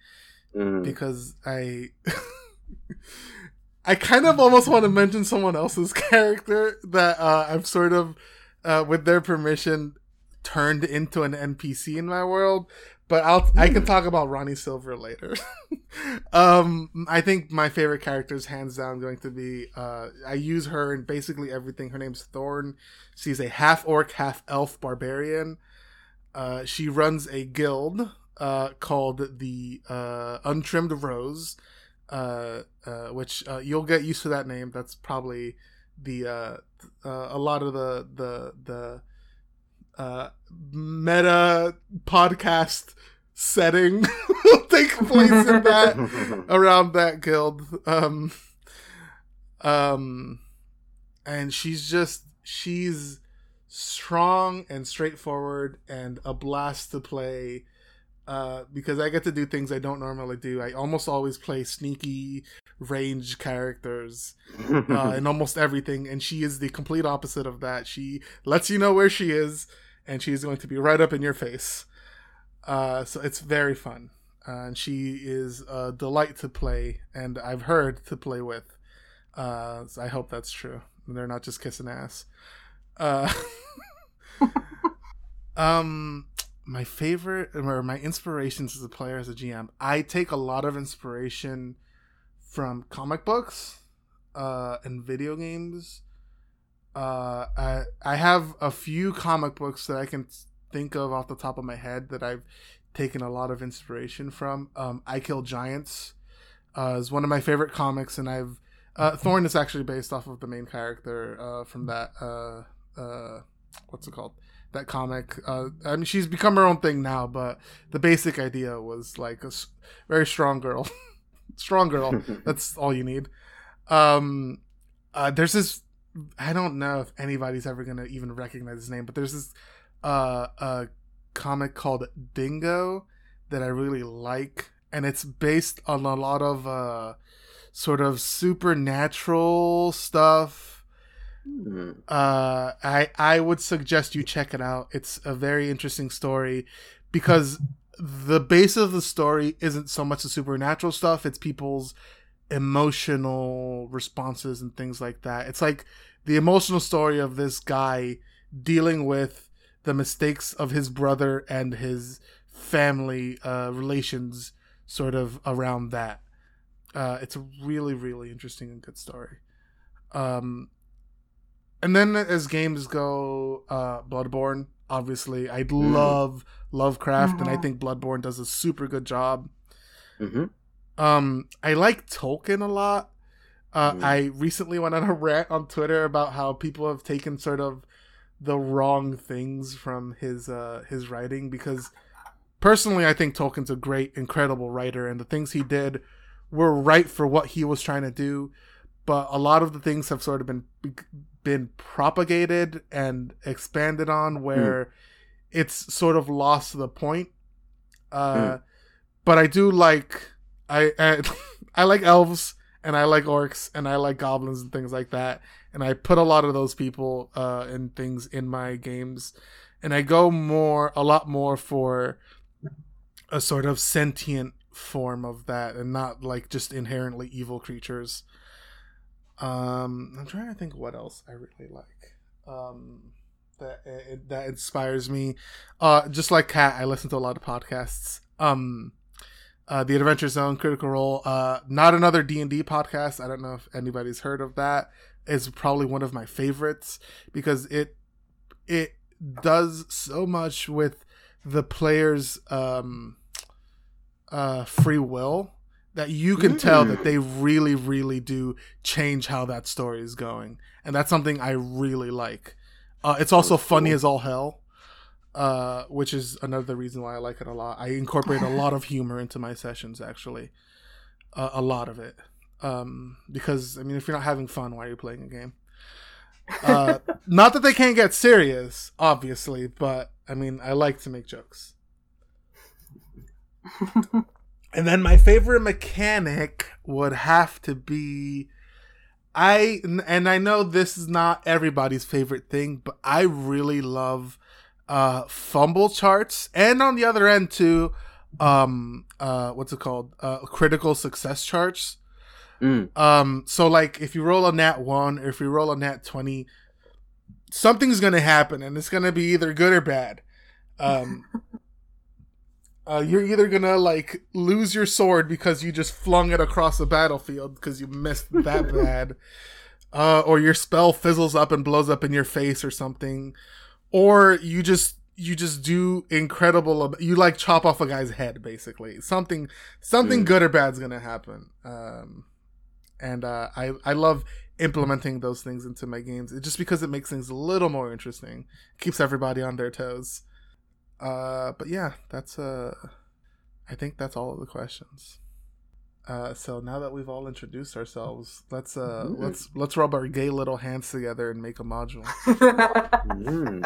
Mm. because I, I kind of almost want to mention someone else's character that uh, I've sort of, uh, with their permission, turned into an NPC in my world. But I'll I can talk about Ronnie Silver later. um, I think my favorite character is hands down going to be. Uh, I use her in basically everything. Her name's Thorn. She's a half orc, half elf barbarian. Uh, she runs a guild uh, called the uh, Untrimmed Rose, uh, uh, which uh, you'll get used to that name. That's probably the uh, uh, a lot of the the the uh, meta podcast setting will take place in that around that guild. Um, um, and she's just she's strong and straightforward and a blast to play. Uh, because I get to do things I don't normally do. I almost always play sneaky range characters uh, in almost everything, and she is the complete opposite of that. She lets you know where she is, and she's going to be right up in your face. Uh, so it's very fun, uh, and she is a delight to play, and I've heard to play with. Uh, so I hope that's true. And they're not just kissing ass. Uh, um, my favorite or my inspirations as a player as a GM, I take a lot of inspiration from comic books uh, and video games. Uh, I I have a few comic books that I can think of off the top of my head that I've taken a lot of inspiration from. Um, I Kill Giants uh, is one of my favorite comics, and I've uh, Thorn is actually based off of the main character uh, from that. Uh, uh, what's it called? That comic. Uh, I mean, she's become her own thing now, but the basic idea was like a s- very strong girl. strong girl. That's all you need. Um, uh, there's this. I don't know if anybody's ever gonna even recognize his name, but there's this uh, uh, comic called Dingo that I really like, and it's based on a lot of uh, sort of supernatural stuff. Mm. Uh, I I would suggest you check it out. It's a very interesting story because the base of the story isn't so much the supernatural stuff; it's people's emotional responses and things like that. It's like the emotional story of this guy dealing with the mistakes of his brother and his family uh, relations, sort of around that. Uh, it's a really, really interesting and good story. Um, and then as games go, uh, Bloodborne. Obviously, I love Lovecraft, and I Mhm. think Bloodborne does a super good job. hmm Um, I like Tolkien a lot. Uh, Mm. I recently went on a rant on Twitter about how people have taken sort of the wrong things from his uh his writing because personally I think Tolkien's a great incredible writer and the things he did were right for what he was trying to do but a lot of the things have sort of been been propagated and expanded on where mm. it's sort of lost the point uh mm. but I do like I I, I like elves and I like orcs and I like goblins and things like that. And I put a lot of those people uh, and things in my games, and I go more a lot more for a sort of sentient form of that, and not like just inherently evil creatures. Um, I'm trying to think what else I really like. Um, that it, that inspires me. Uh, just like Kat, I listen to a lot of podcasts. Um, uh, the Adventure Zone, Critical Role. Uh, not another D and D podcast. I don't know if anybody's heard of that. Is probably one of my favorites because it it does so much with the players' um, uh, free will that you can mm. tell that they really, really do change how that story is going, and that's something I really like. Uh, it's also funny as all hell uh, which is another reason why I like it a lot. I incorporate a lot of humor into my sessions, actually, uh, a lot of it. Um, because I mean, if you're not having fun, why are you playing a game? Uh, not that they can't get serious, obviously, but I mean, I like to make jokes. and then my favorite mechanic would have to be I and I know this is not everybody's favorite thing, but I really love uh, fumble charts, and on the other end too, um, uh, what's it called? Uh, critical success charts. Mm. Um, so like if you roll a nat one or if you roll a nat twenty, something's gonna happen, and it's gonna be either good or bad. Um, uh, you're either gonna like lose your sword because you just flung it across the battlefield because you missed that bad, uh, or your spell fizzles up and blows up in your face or something or you just you just do incredible you like chop off a guy's head basically. Something something mm. good or bad's gonna happen. Um and uh i i love implementing those things into my games just because it makes things a little more interesting. Keeps everybody on their toes uh but yeah that's uh i think that's all of the questions uh, so now that we've all introduced ourselves, let's uh, mm. let's let's rub our gay little hands together and make a module. mm.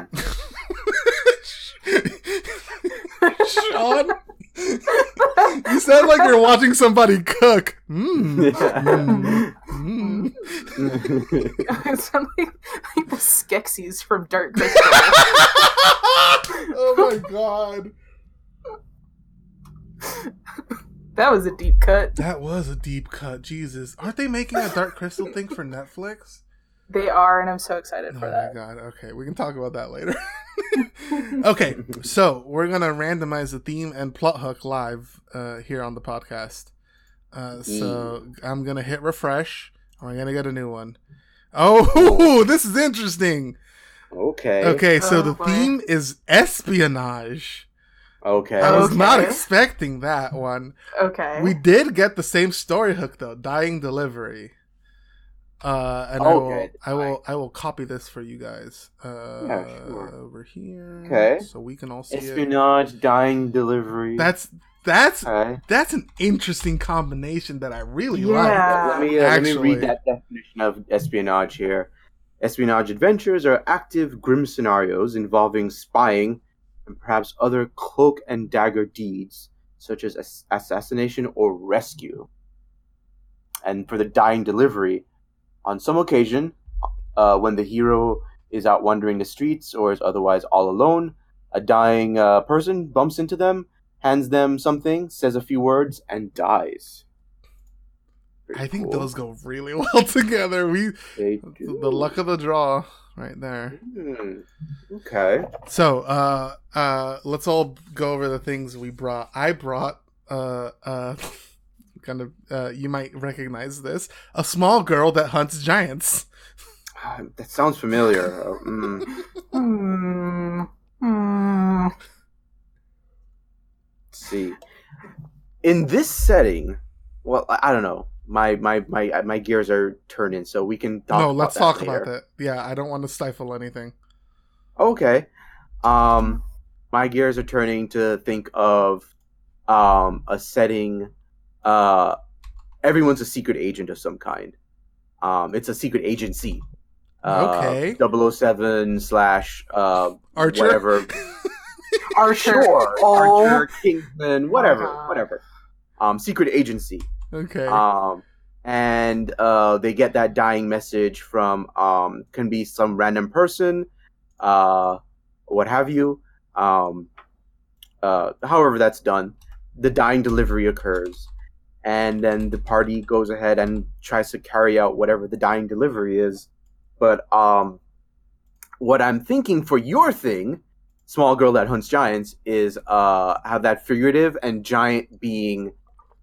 Sean, you sound like you're watching somebody cook. Mm. Mm. Mm. sound like, like the Skeksis from Dark Crystal. oh my god. That was a deep cut. That was a deep cut. Jesus, aren't they making a Dark Crystal thing for Netflix? They are, and I'm so excited oh for that. Oh my god! Okay, we can talk about that later. okay, so we're gonna randomize the theme and plot hook live uh, here on the podcast. Uh, so mm. I'm gonna hit refresh. I'm gonna get a new one. Oh, this is interesting. Okay. Okay, so oh, the boy. theme is espionage. Okay. I was okay. not expecting that one. Okay. We did get the same story hook though, dying delivery. Uh, and okay. I will, I will, I will copy this for you guys. Uh, yeah, sure. Over here. Okay. So we can all see espionage, it. dying delivery. That's that's okay. that's an interesting combination that I really yeah. like. Let me uh, let me read that definition of espionage here. Espionage adventures are active, grim scenarios involving spying and perhaps other cloak and dagger deeds, such as assassination or rescue. And for the dying delivery, on some occasion, uh, when the hero is out wandering the streets or is otherwise all alone, a dying uh, person bumps into them, hands them something, says a few words, and dies. Pretty I think cool. those go really well together. We the luck of the draw right there. Mm, okay. So, uh, uh, let's all go over the things we brought. I brought, uh, uh, kind of, uh, you might recognize this: a small girl that hunts giants. that sounds familiar. Mm. mm. Mm. Let's see. In this setting, well, I, I don't know my my my my gears are turning, so we can talk. No, let's talk later. about that. Yeah, I don't want to stifle anything. Okay. Um, my gears are turning to think of um, a setting. Uh, everyone's a secret agent of some kind. Um, it's a secret agency. Uh, Okay. 007 slash uh, Archer. whatever. Archer. Sure. Oh. Archer, Kingsman, whatever, Uh-huh. whatever. Um, secret agency. Okay. Um, and uh, they get that dying message from um, can be some random person, uh, what have you. Um, uh, however, that's done. The dying delivery occurs, and then the party goes ahead and tries to carry out whatever the dying delivery is. But um, what I'm thinking for your thing, small girl that hunts giants, is uh, have that figurative and giant being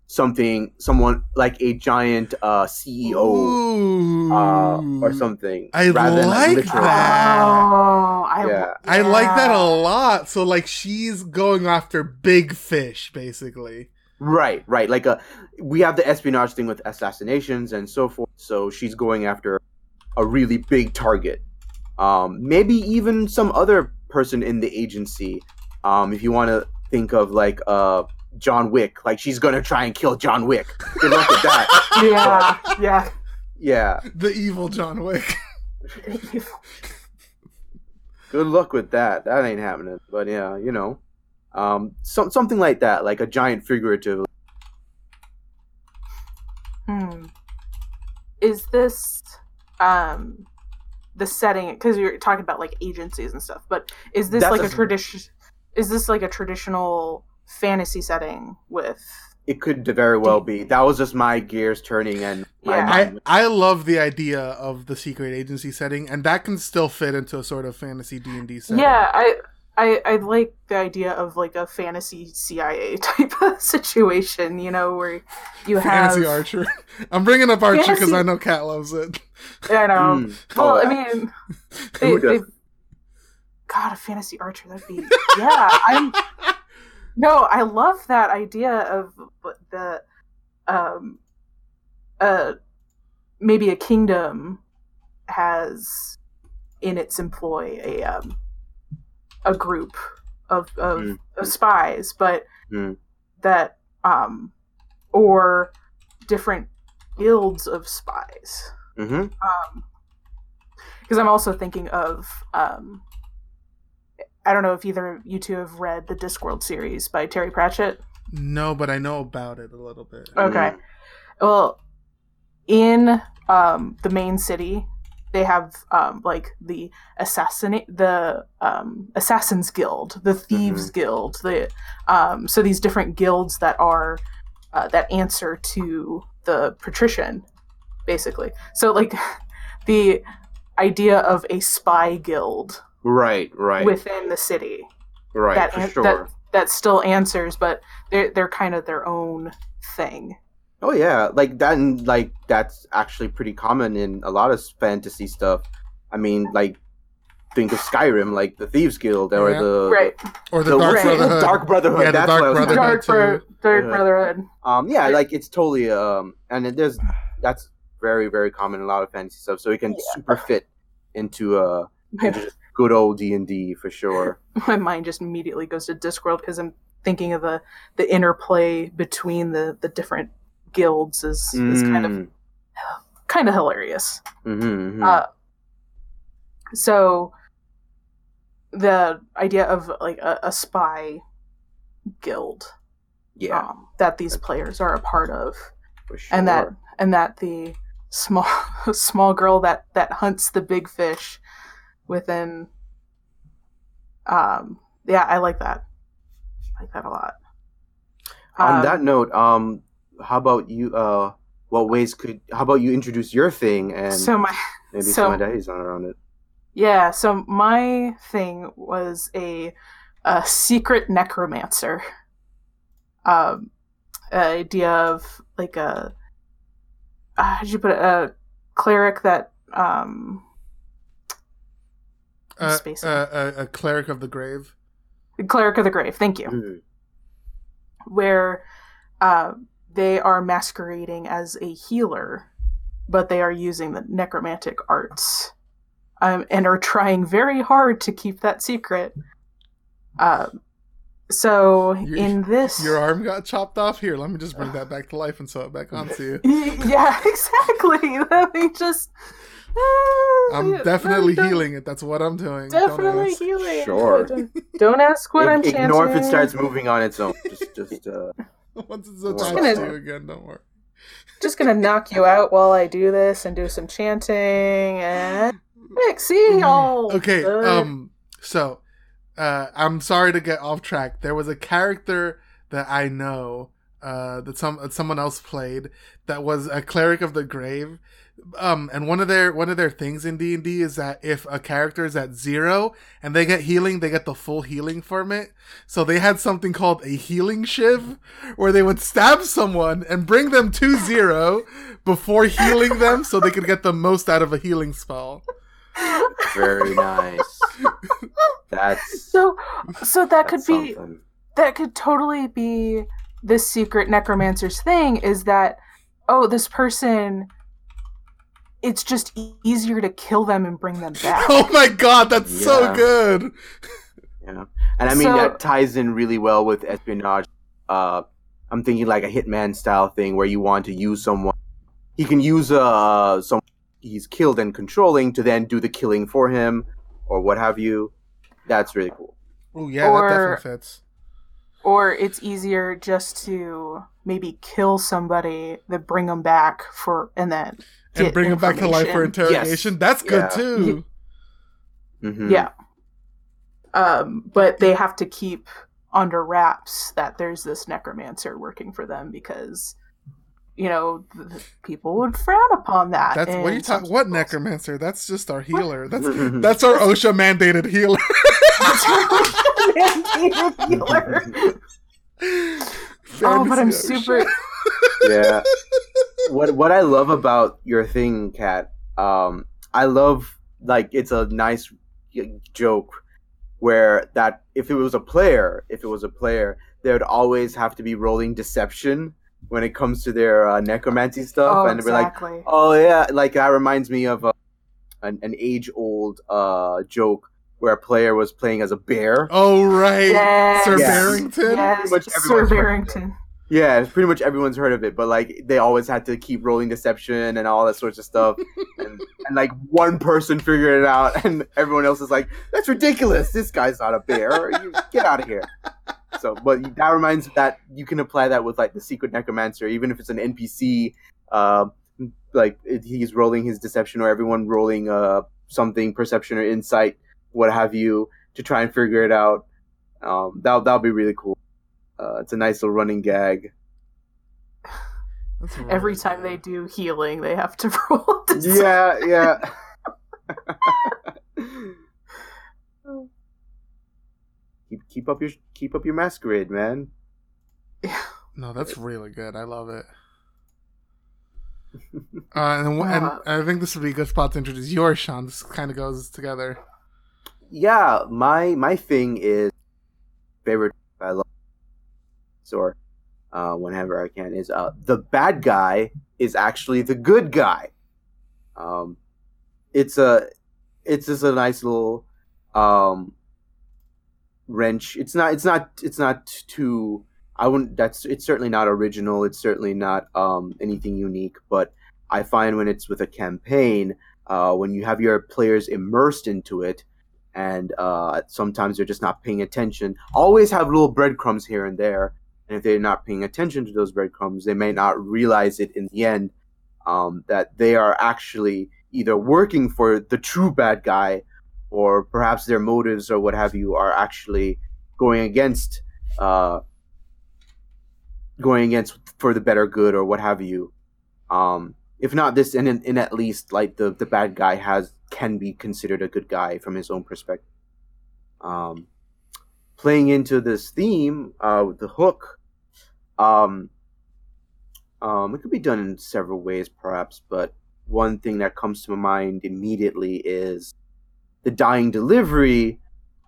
something, someone like a giant uh, CEO uh, or something, I like literal. that. Oh, I, Yeah. I like that a lot. So like she's going after big fish, basically. Right, right. Like a, we have the espionage thing with assassinations and so forth. So she's going after a really big target. Um, maybe even some other person in the agency. Um, if you want to think of like uh John Wick, like she's gonna try and kill John Wick. Good luck with that. Yeah, yeah. Yeah, The evil John Wick. good luck with that. That ain't happening. But yeah, you know, um, some something like that, like a giant figurative. Hmm. Is this um the setting because you're talking about like agencies and stuff, but is this That's like a- a tradition is this like a traditional fantasy setting with It could very well be. That was just my gears turning and my Yeah. mind. I I love the idea of the secret agency setting, and that can still fit into a sort of fantasy D and D setting. Yeah, I I I like the idea of like a fantasy CIA type of situation, you know, where you have fantasy Archer. I'm bringing up Archer because Fantasy- I know Kat loves it. I know. Mm. Well, Oh, I mean, they, Who they. God, a fantasy archer. That'd be yeah. I'm no, I love that idea of the um uh maybe a kingdom has in its employ a um a group of of, Mm. of spies, but Mm. that um or different guilds of spies hmm because I'm also thinking of um, I don't know if either of you two have read the Discworld series by Terry Pratchett. No, but I know about it a little bit. Okay, well, in um, the main city, they have um, like the assassinate the um, assassins guild, the thieves guild, the um, so these different guilds that are uh, that answer to the patrician, basically. So like the idea of a spy guild Right, right, within the city right, that an- sure. that that still answers, but they're they're kind of their own thing. Oh yeah, like that, and like that's actually pretty common in a lot of fantasy stuff. I mean, like think of Skyrim, like the Thieves Guild or Yeah. the Right, Or the, the Dark Right. Brotherhood. Dark Brotherhood. Yeah, the that's Dark what I was Brotherhood. thinking. Dark. Bro- Dark Yeah. Brotherhood. Um, yeah, like it's totally um, and it, there's that's very very common in a lot of fantasy stuff. So it can Yeah. super fit into uh into good old D and D for sure. my mind just immediately goes to Discworld because I'm thinking of the the interplay between the the different guilds is is kind of kind of hilarious. Mm-hmm, Uh, so the idea of like a, a spy guild yeah, um, that these players are a part of, for sure. and that and that the small small girl that that hunts the big fish within. Um. Yeah, I like that. I like that a lot. On Um, that note, um, how about you? Uh, what ways could? How about you introduce your thing and so my maybe so- some ideas on around it? Yeah, so my thing was a, a secret necromancer. Um, idea of like a uh, how'd you put it? A cleric that um I'm Uh, uh, a, a cleric of the grave. cleric of the grave. Thank you. Mhm. Where uh, they are masquerading as a healer, but they are using the necromantic arts um, and are trying very hard to keep that secret. Um, so Your- in this, Your arm got chopped off. Here, let me just bring that back to life and sew it back onto you. yeah, exactly. Let me just. I'm Uh, definitely don't- healing it. That's what I'm doing. Don't Definitely ask. healing. Sure. Don't, don't ask what I'm Ig- Ignore if it starts moving on its own. Just, just uh, Once it's Just attached gonna- to again, don't worry. Just gonna knock you out while I do this and do some chanting and. See all. Okay, good. um, so uh, I'm sorry to get off track. There was a character that I know uh, that some that someone else played that was a cleric of the grave. Um, and one of their one of their things in D and D is that if a character is at zero and they get healing, they get the full healing from it. So they had something called a healing shiv, where they would stab someone and bring them to zero before healing them, so they could get the most out of a healing spell. very nice. That's So, so that could be something. that could totally be this secret necromancer's thing is that oh this person it's just e- easier to kill them and bring them back Oh my god, that's so good. Yeah, and I mean So- that ties in really well with espionage. Uh, I'm thinking like a hitman style thing where you want to use someone. He can use uh some he's killed and controlling to then do the killing for him or what have you. That's really cool. Oh yeah, Or- that definitely fits. or it's easier just to maybe kill somebody then bring them back for and then And bring him back to life for information. interrogation. That's good Yeah. too. hmm yeah um but they have to keep under wraps that there's this necromancer working for them because you know th- th- people would frown upon that That's what are you in talking? What necromancer? That's just our healer. That's that's our OSHA mandated healer. Mandated healer. oh but i'm super yeah. What what I love about your thing, Kat, um, I love like it's a nice joke where that if it was a player, if it was a player, they would always have to be rolling deception when it comes to their uh, necromancy stuff, oh and they'd be like, "Oh yeah," like that reminds me of a, an, an age old uh, joke where a player was playing as a bear. Oh right, yes. Sir Yes. Bearington. yes Sir everyone's heard of it. Bearington Yeah, pretty much everyone's heard of it, but like they always had to keep rolling deception and all that sorts of stuff, and, and like one person figured it out, and everyone else is like, "That's ridiculous! This guy's not a bear. You, get out of here." So, but that reminds that you can apply that with like the secret necromancer, even if it's an NPC, uh, like it, he's rolling his deception, or everyone rolling uh something perception or insight, what have you, to try and figure it out. Um, that that'll be really cool. Uh, it's a nice little running gag. That's every really time they do healing they have to roll deception. Yeah, yeah. keep keep up your keep up your masquerade, man. Yeah. No, that's really good. I love it. Uh, and, and Uh, I think this would be a good spot to introduce yours, Sean. This kind of goes together. Yeah, my my thing is favorite I love or uh, whenever I can is uh, the bad guy is actually the good guy. Um, it's a it's just a nice little um wrench. It's not it's not it's not too I wouldn't that's it's certainly not original. It's certainly not um anything unique, but I find when it's with a campaign, uh, when you have your players immersed into it, and uh, sometimes they're just not paying attention. Always have little breadcrumbs here and there, and if they're not paying attention to those breadcrumbs, they may not realize it in the end um, that they are actually either working for the true bad guy, or perhaps their motives or what have you are actually going against, uh, going against for the better good or what have you. Um, if not this, and in, in at least like the the bad guy has can be considered a good guy from his own perspective. Um, playing into this theme, uh, the hook, um, um, it could be done in several ways, perhaps, but one thing that comes to my mind immediately is the dying delivery.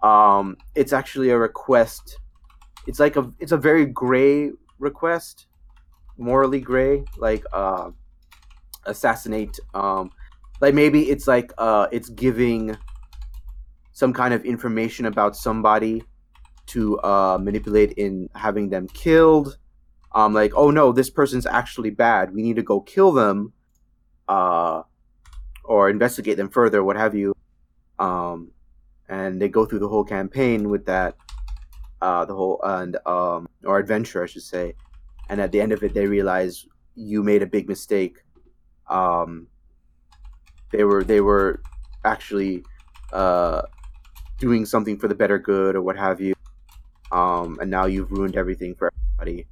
Um, it's actually a request. It's like a it's a very gray request, morally gray, like uh, assassinate um, like maybe it's like uh it's giving some kind of information about somebody to uh manipulate in having them killed um like oh no this person's actually bad. We need to go kill them uh or investigate them further what have you. Um and they go through the whole campaign with that uh the whole and um or adventure i should say. And at the end of it they realize you made a big mistake. Um they were they were actually uh doing something for the better good or what have you. Um and now you've ruined everything for everybody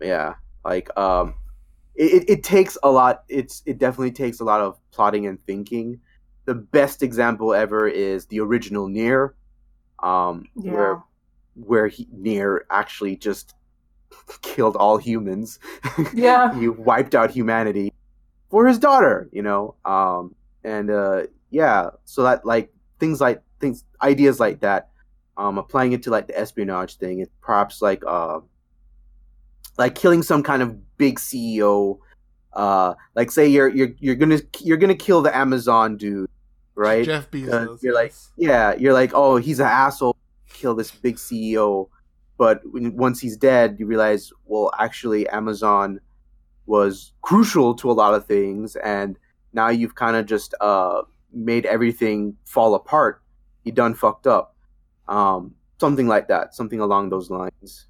yeah like um it, it, it takes a lot it's it definitely takes a lot of plotting and thinking the best example ever is the original Nier um Yeah. where where he Nier actually just killed all humans Yeah. he wiped out humanity for his daughter you know um and uh yeah so that like things like things ideas like that um applying it to like the espionage thing it's perhaps like uh like killing some kind of big ceo uh like say you're you're you're gonna you're gonna kill the amazon dude right Jeff Bezos. you're like- yeah, you're like, oh, he's an asshole, kill this big CEO. But when, once he's dead, you realize, well, actually, Amazon was crucial to a lot of things, and now you've kind of just uh, made everything fall apart. You done fucked up. Um, something like that, something along those lines.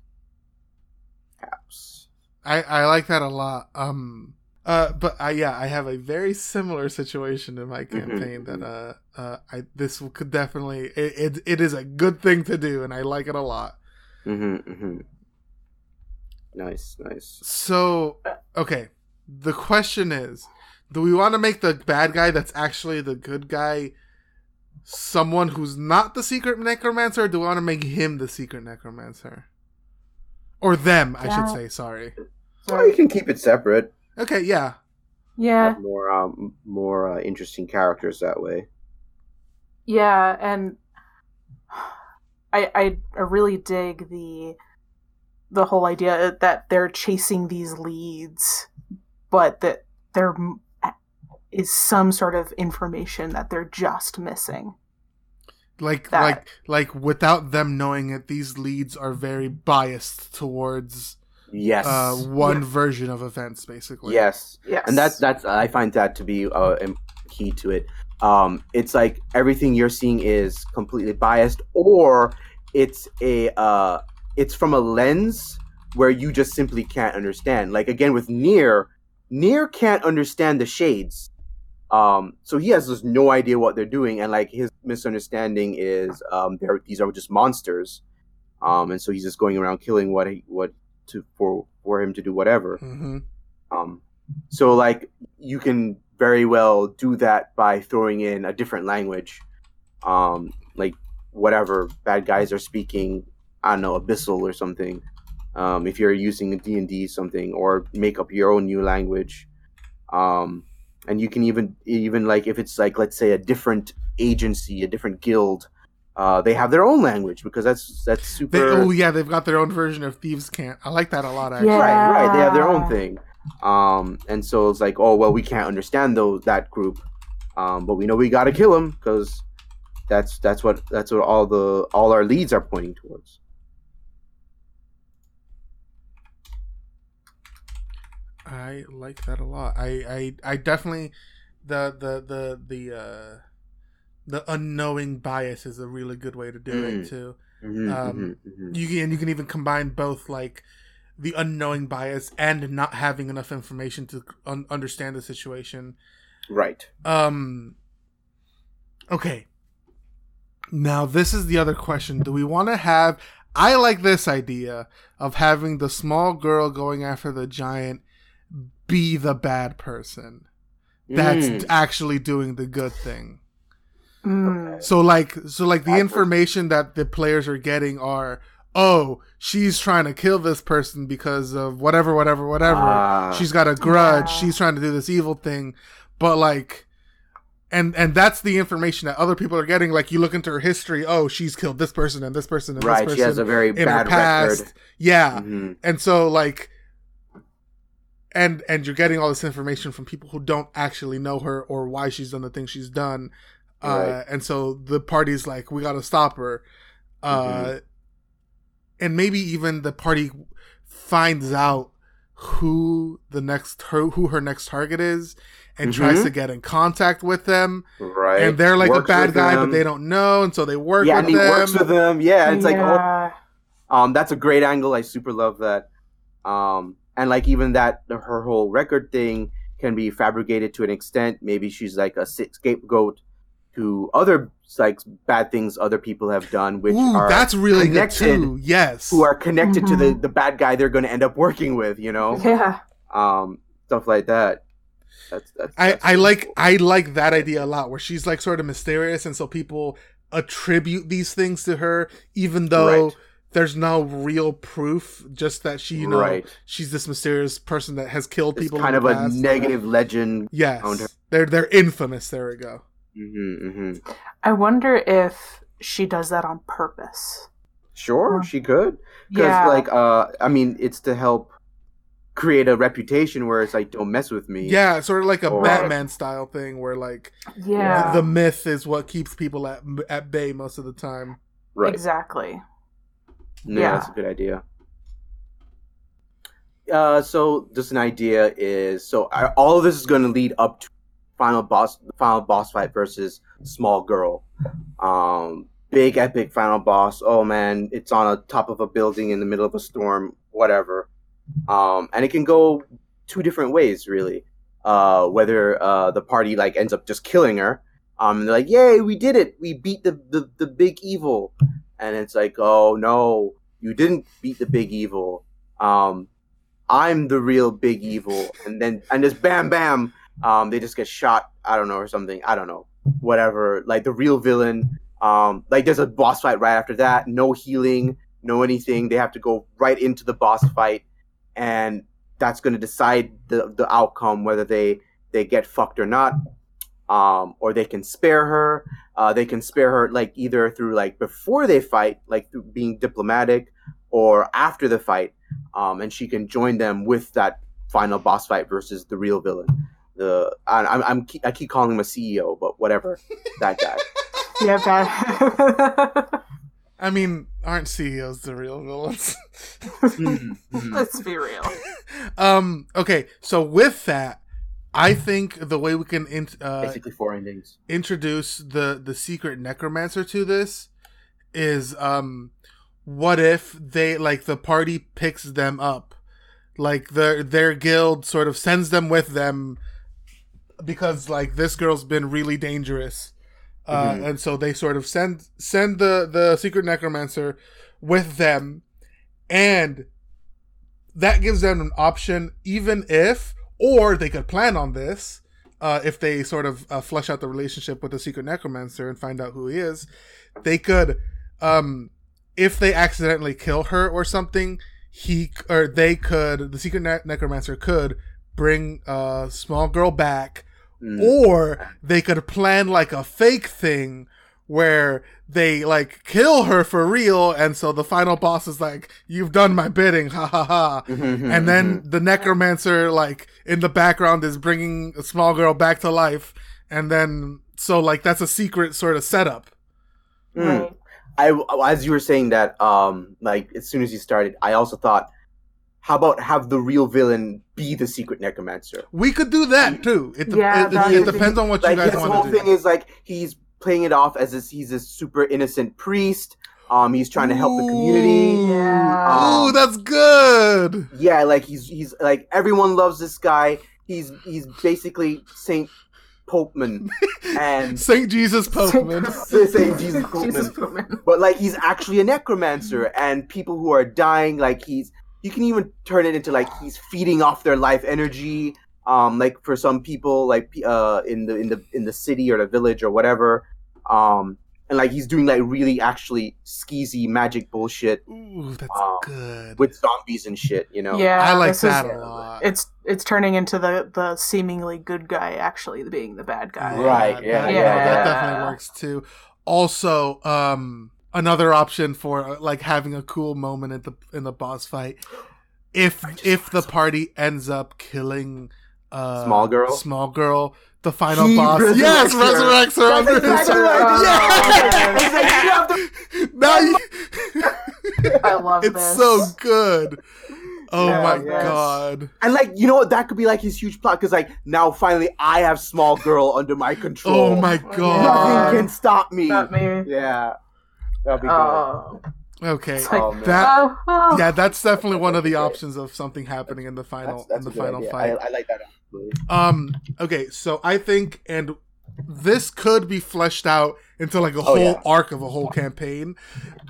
Perhaps. I, I like that a lot. Um, uh, but I yeah, I have a very similar situation in my campaign that uh, uh, I this could definitely it, it it is a good thing to do, and I like it a lot. hmm hmm Nice, nice. So okay, the question is, do we want to make the bad guy that's actually the good guy someone who's not the secret necromancer, or do we want to make him the secret necromancer? Or them, I should say. Sorry. Or you can keep it separate. Okay, yeah. Yeah. Have more, um, more uh, interesting characters that way. Yeah, and I, I I really dig the the whole idea that they're chasing these leads, but that there m- is some sort of information that they're just missing. Like that. like like without them knowing it these leads are very biased towards Yes. uh one version of events basically yes. Yes, And that's that's I find that to be uh, key to it. Um, it's like everything you're seeing is completely biased, or it's a uh, it's from a lens where you just simply can't understand. Like again with Nier, Nier can't understand the shades. Um, so he has just no idea what they're doing, and like his misunderstanding is um, they're these are just monsters, um, and so he's just going around killing what he what to for for him to do whatever. hmm Um, so like you can very well do that by throwing in a different language, um, like whatever bad guys are speaking. I don't know abyssal or something. Um, if you're using d and D something, or make up your own new language, um, and you can even even like if it's like let's say a different agency, a different guild, uh, they have their own language because that's that's super. they, oh yeah they've got their own version of thieves cant i like that a lot actually Yeah. Right, right. They have their own thing. Um, and so it's like, oh well, we can't understand those that group, um, but we know we got to kill them because that's that's what that's what all the all our leads are pointing towards. I like that a lot i i i definitely the the the the uh the unknowing bias is a really good way to do Mm. it too Mhm, Um, mhm, mhm. you can you can even combine both like the unknowing bias and not having enough information to un- understand the situation Right. um okay now this is the other question do we want to have i like this idea of having the small girl going after the giant be the bad person that's Mm. actually doing the good thing Mm. so like so like the information that the players are getting are oh she's trying to kill this person because of whatever whatever whatever Ah. she's got a grudge Yeah. she's trying to do this evil thing but like and and that's the information that other people are getting like you look into her history oh she's killed this person and this person and right. this She has a very in bad past record. yeah Mhm. and so like and and you're getting all this information from people who don't actually know her or why she's done the things she's done. Uh, Right. and so the party's like, we got to stop her. Uh, Mhm. and maybe even the party finds out who the next her who her next target is and tries Mhm. to get in contact with them Right. and they're like the Works bad with guy but they don't know and so they work yeah, with and he them works with them. Yeah, it's like oh, um, that's a great angle. I super love that. Um, and like even that her whole record thing can be fabricated to an extent. Maybe she's like a scapegoat to other like bad things other people have done, which Ooh, are that's really good connected, too yes who are connected to the Mhm. the bad guy they're going to end up working with. You know, Yeah. um, stuff like that. That's that's. I, that's I really like cool. I like that idea a lot where she's like sort of mysterious and so people attribute these things to her even though Right. There's no real proof just that she you know right. she's this mysterious person that has killed It's people kind in of the a past. negative legend. yes her. they're they're infamous there we go hmm hmm I wonder if she does that on purpose. Sure, Huh. she could. Because Yeah. like uh I mean it's to help create a reputation where it's like don't mess with me. yeah sort of like a Or- batman style thing where like yeah. the myth is what keeps people at at bay most of the time Right. Exactly. Yeah, Yeah. that's a good idea. Uh so just an idea is so I, all of this is going to lead up to final boss the final boss fight versus small girl. Um big epic final boss. Oh man, it's on a top of a building in the middle of a storm, whatever. Um and it can go two different ways really. Uh whether uh the party like ends up just killing her. Um and they're like, "Yay, we did it. We beat the the, the big evil." And it's like, "Oh no, you didn't beat the big evil. Um I'm the real big evil." And then and just bam bam um, they just get shot. I don't know or something. I don't know. Whatever. Like the real villain. Um, like there's a boss fight right after that. No healing. No anything. They have to go right into the boss fight, and that's going to decide the the outcome whether they they get fucked or not. Um, or they can spare her. Uh, they can spare her like either through like before they fight, like through being diplomatic, or after the fight, um, and she can join them with that final boss fight versus the real villain the I, I'm, I'm keep- I keep calling him a CEO, but whatever, that guy. Yeah, bad. i mean aren't ceos the real villains Let's be real. um okay so with that i think the way we can in, uh, Basically, four endings. introduce the the secret necromancer to this is um what if they like the party picks them up like their their guild sort of sends them with them because like this girl's been really dangerous uh, Mhm. and so they sort of send send the the secret necromancer with them and that gives them an option even if or they could plan on this uh, if they sort of uh, flesh out the relationship with the secret necromancer and find out who he is they could um if they accidentally kill her or something he or they could the secret ne- necromancer could bring a small girl back Mm. or they could plan like a fake thing where they like kill her for real and so the final boss is like you've done my bidding ha ha ha Mhm, and then mhm. the necromancer like in the background is bringing a small girl back to life and then so like that's a secret sort of setup Mm. I as you were saying that, um, like as soon as you started, I also thought, how about have the real villain be the secret necromancer? we could do that too it, de- Yeah, it, that it, depends on what like you guys want to do The whole thing is like he's playing it off as this, he's a super innocent priest. Um, he's trying to help the community. Yeah. Ooh, Um, that's good. Yeah, like he's he's like everyone loves this guy. He's he's basically Saint Popeman, and Saint Jesus Postman. Saint Jesus Popeman. Jesus Popeman. but like he's actually a necromancer and people who are dying like he's you can even turn it into like he's feeding off their life energy um like for some people like uh in the in the in the city or the village or whatever um and like he's doing like really actually skeezy magic bullshit Ooh, that's Um, good. with zombies and shit you know Yeah, I like this is- that a lot. It's it's turning into the the seemingly good guy actually being the bad guy. Right, yeah, that, yeah, that definitely works too. Also, um, another option for uh, like having a cool moment at the in the boss fight. if if the party ends up killing uh Small girl? small girl, the final He boss, resurrects yes, her. resurrects her. That's under his exactly sword. what I Yeah. did. It's like, you now you, I love it's this. so good. Oh Yeah, my yes. god. And like, you know what? That could be like his huge plot because like now finally I have small girl under my control. Oh my God. god. Nothing can stop me. Not me. Yeah, that'd be good. Oh, Okay. Like, Oh, that oh, well. yeah, that's definitely one of the options of something happening in the final that's, that's in the final idea. fight. I, I like that. Actually. Um. Okay. So I think, and this could be fleshed out into like a Oh, whole yeah. arc of a whole campaign,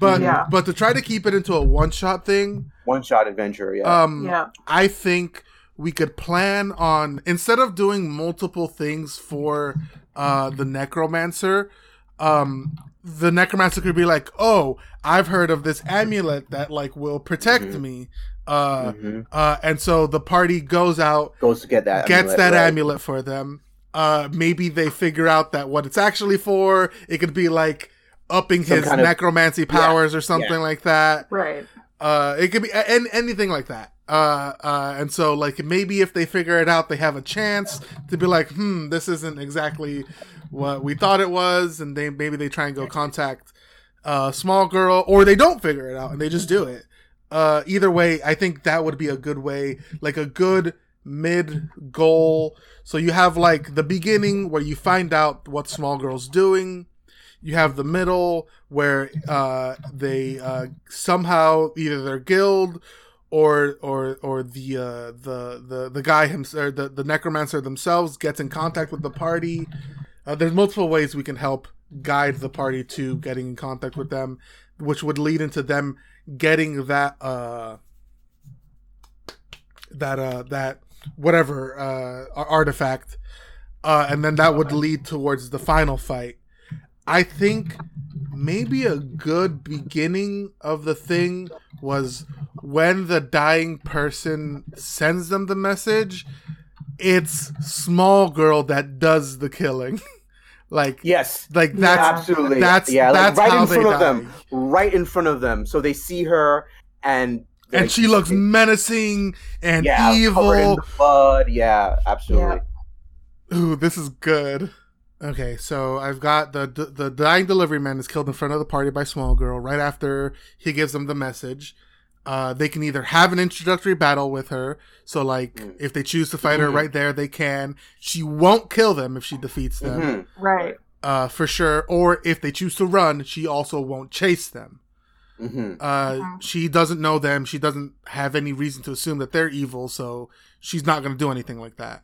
but Yeah. but to try to keep it into a one shot thing, One shot adventure. Yeah. um, yeah. I think we could plan on instead of doing multiple things for uh the necromancer, um. The necromancer could be like, "Oh, I've heard of this amulet that like will protect Mhm. me," uh, Mhm. uh, and so the party goes out Goes to get that. gets amulet, that right. amulet for them. Uh, maybe they figure out that what it's actually for. It could be like upping Some his kind of- necromancy powers or something yeah. like that. Right. Uh, it could be a- an anything like that. Uh, uh, and so like maybe if they figure it out, they have a chance to be like, hmm, this isn't exactly what we thought it was, and they maybe they try and go contact uh small girl, or they don't figure it out and they just do it. Uh, either way, I think that would be a good way, like a good mid goal. So you have like the beginning where you find out what small girl's doing. You have the middle where uh, they uh, somehow either their guild or or or the uh, the the the guy himself, the the necromancer themselves gets in contact with the party. Uh, there's multiple ways we can help guide the party to getting in contact with them, which would lead into them getting that uh that uh that whatever uh artifact uh and then that would lead towards the final fight. I think maybe a good beginning of the thing was when the dying person sends them the message it's small girl that does the killing like Yes. like that's Absolutely. that's- yeah. that's like right how in front they of them. Right in front of them. So they see her and. and like, she looks it- menacing and yeah, covered in evil the blood. Yeah. Absolutely. Ooh, this is good. Okay, so I've got the the, the dying delivery man is killed in front of the party by Small Girl right after he gives them the message. Uh, they can either have an introductory battle with her, so like Mm. if they choose to fight her Mhm. right there, they can. She won't kill them if she defeats them, Mhm. Right. uh, for sure. Or if they choose to run, she also won't chase them. Mhm. Uh, Mhm. She doesn't know them. She doesn't have any reason to assume that they're evil, so she's not going to do anything like that.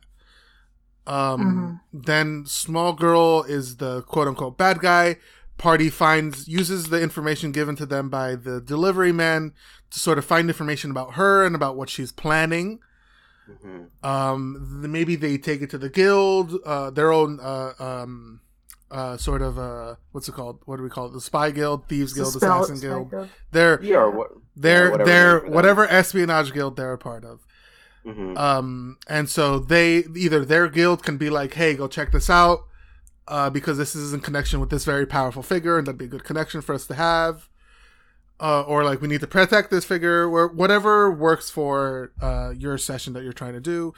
Um, Then Small Girl is the quote unquote bad guy. Party finds uses the information given to them by the delivery man to sort of find information about her and about what she's planning. Mhm. Um, th- maybe they take it to the guild, uh, their own uh, um, uh, sort of uh, what's it called? What do we call it? The spy guild, thieves guild, Spell- assassin spell guild. guild. They're Yeah. Or what? they're whatever they're name for them. whatever espionage guild they're a part of. Mhm. Um, and so they either their guild can be like, "Hey, go check this out," uh, because this is in connection with this very powerful figure, and that'd be a good connection for us to have. Uh, or like we need to protect this figure, or whatever works for uh, your session that you're trying to do.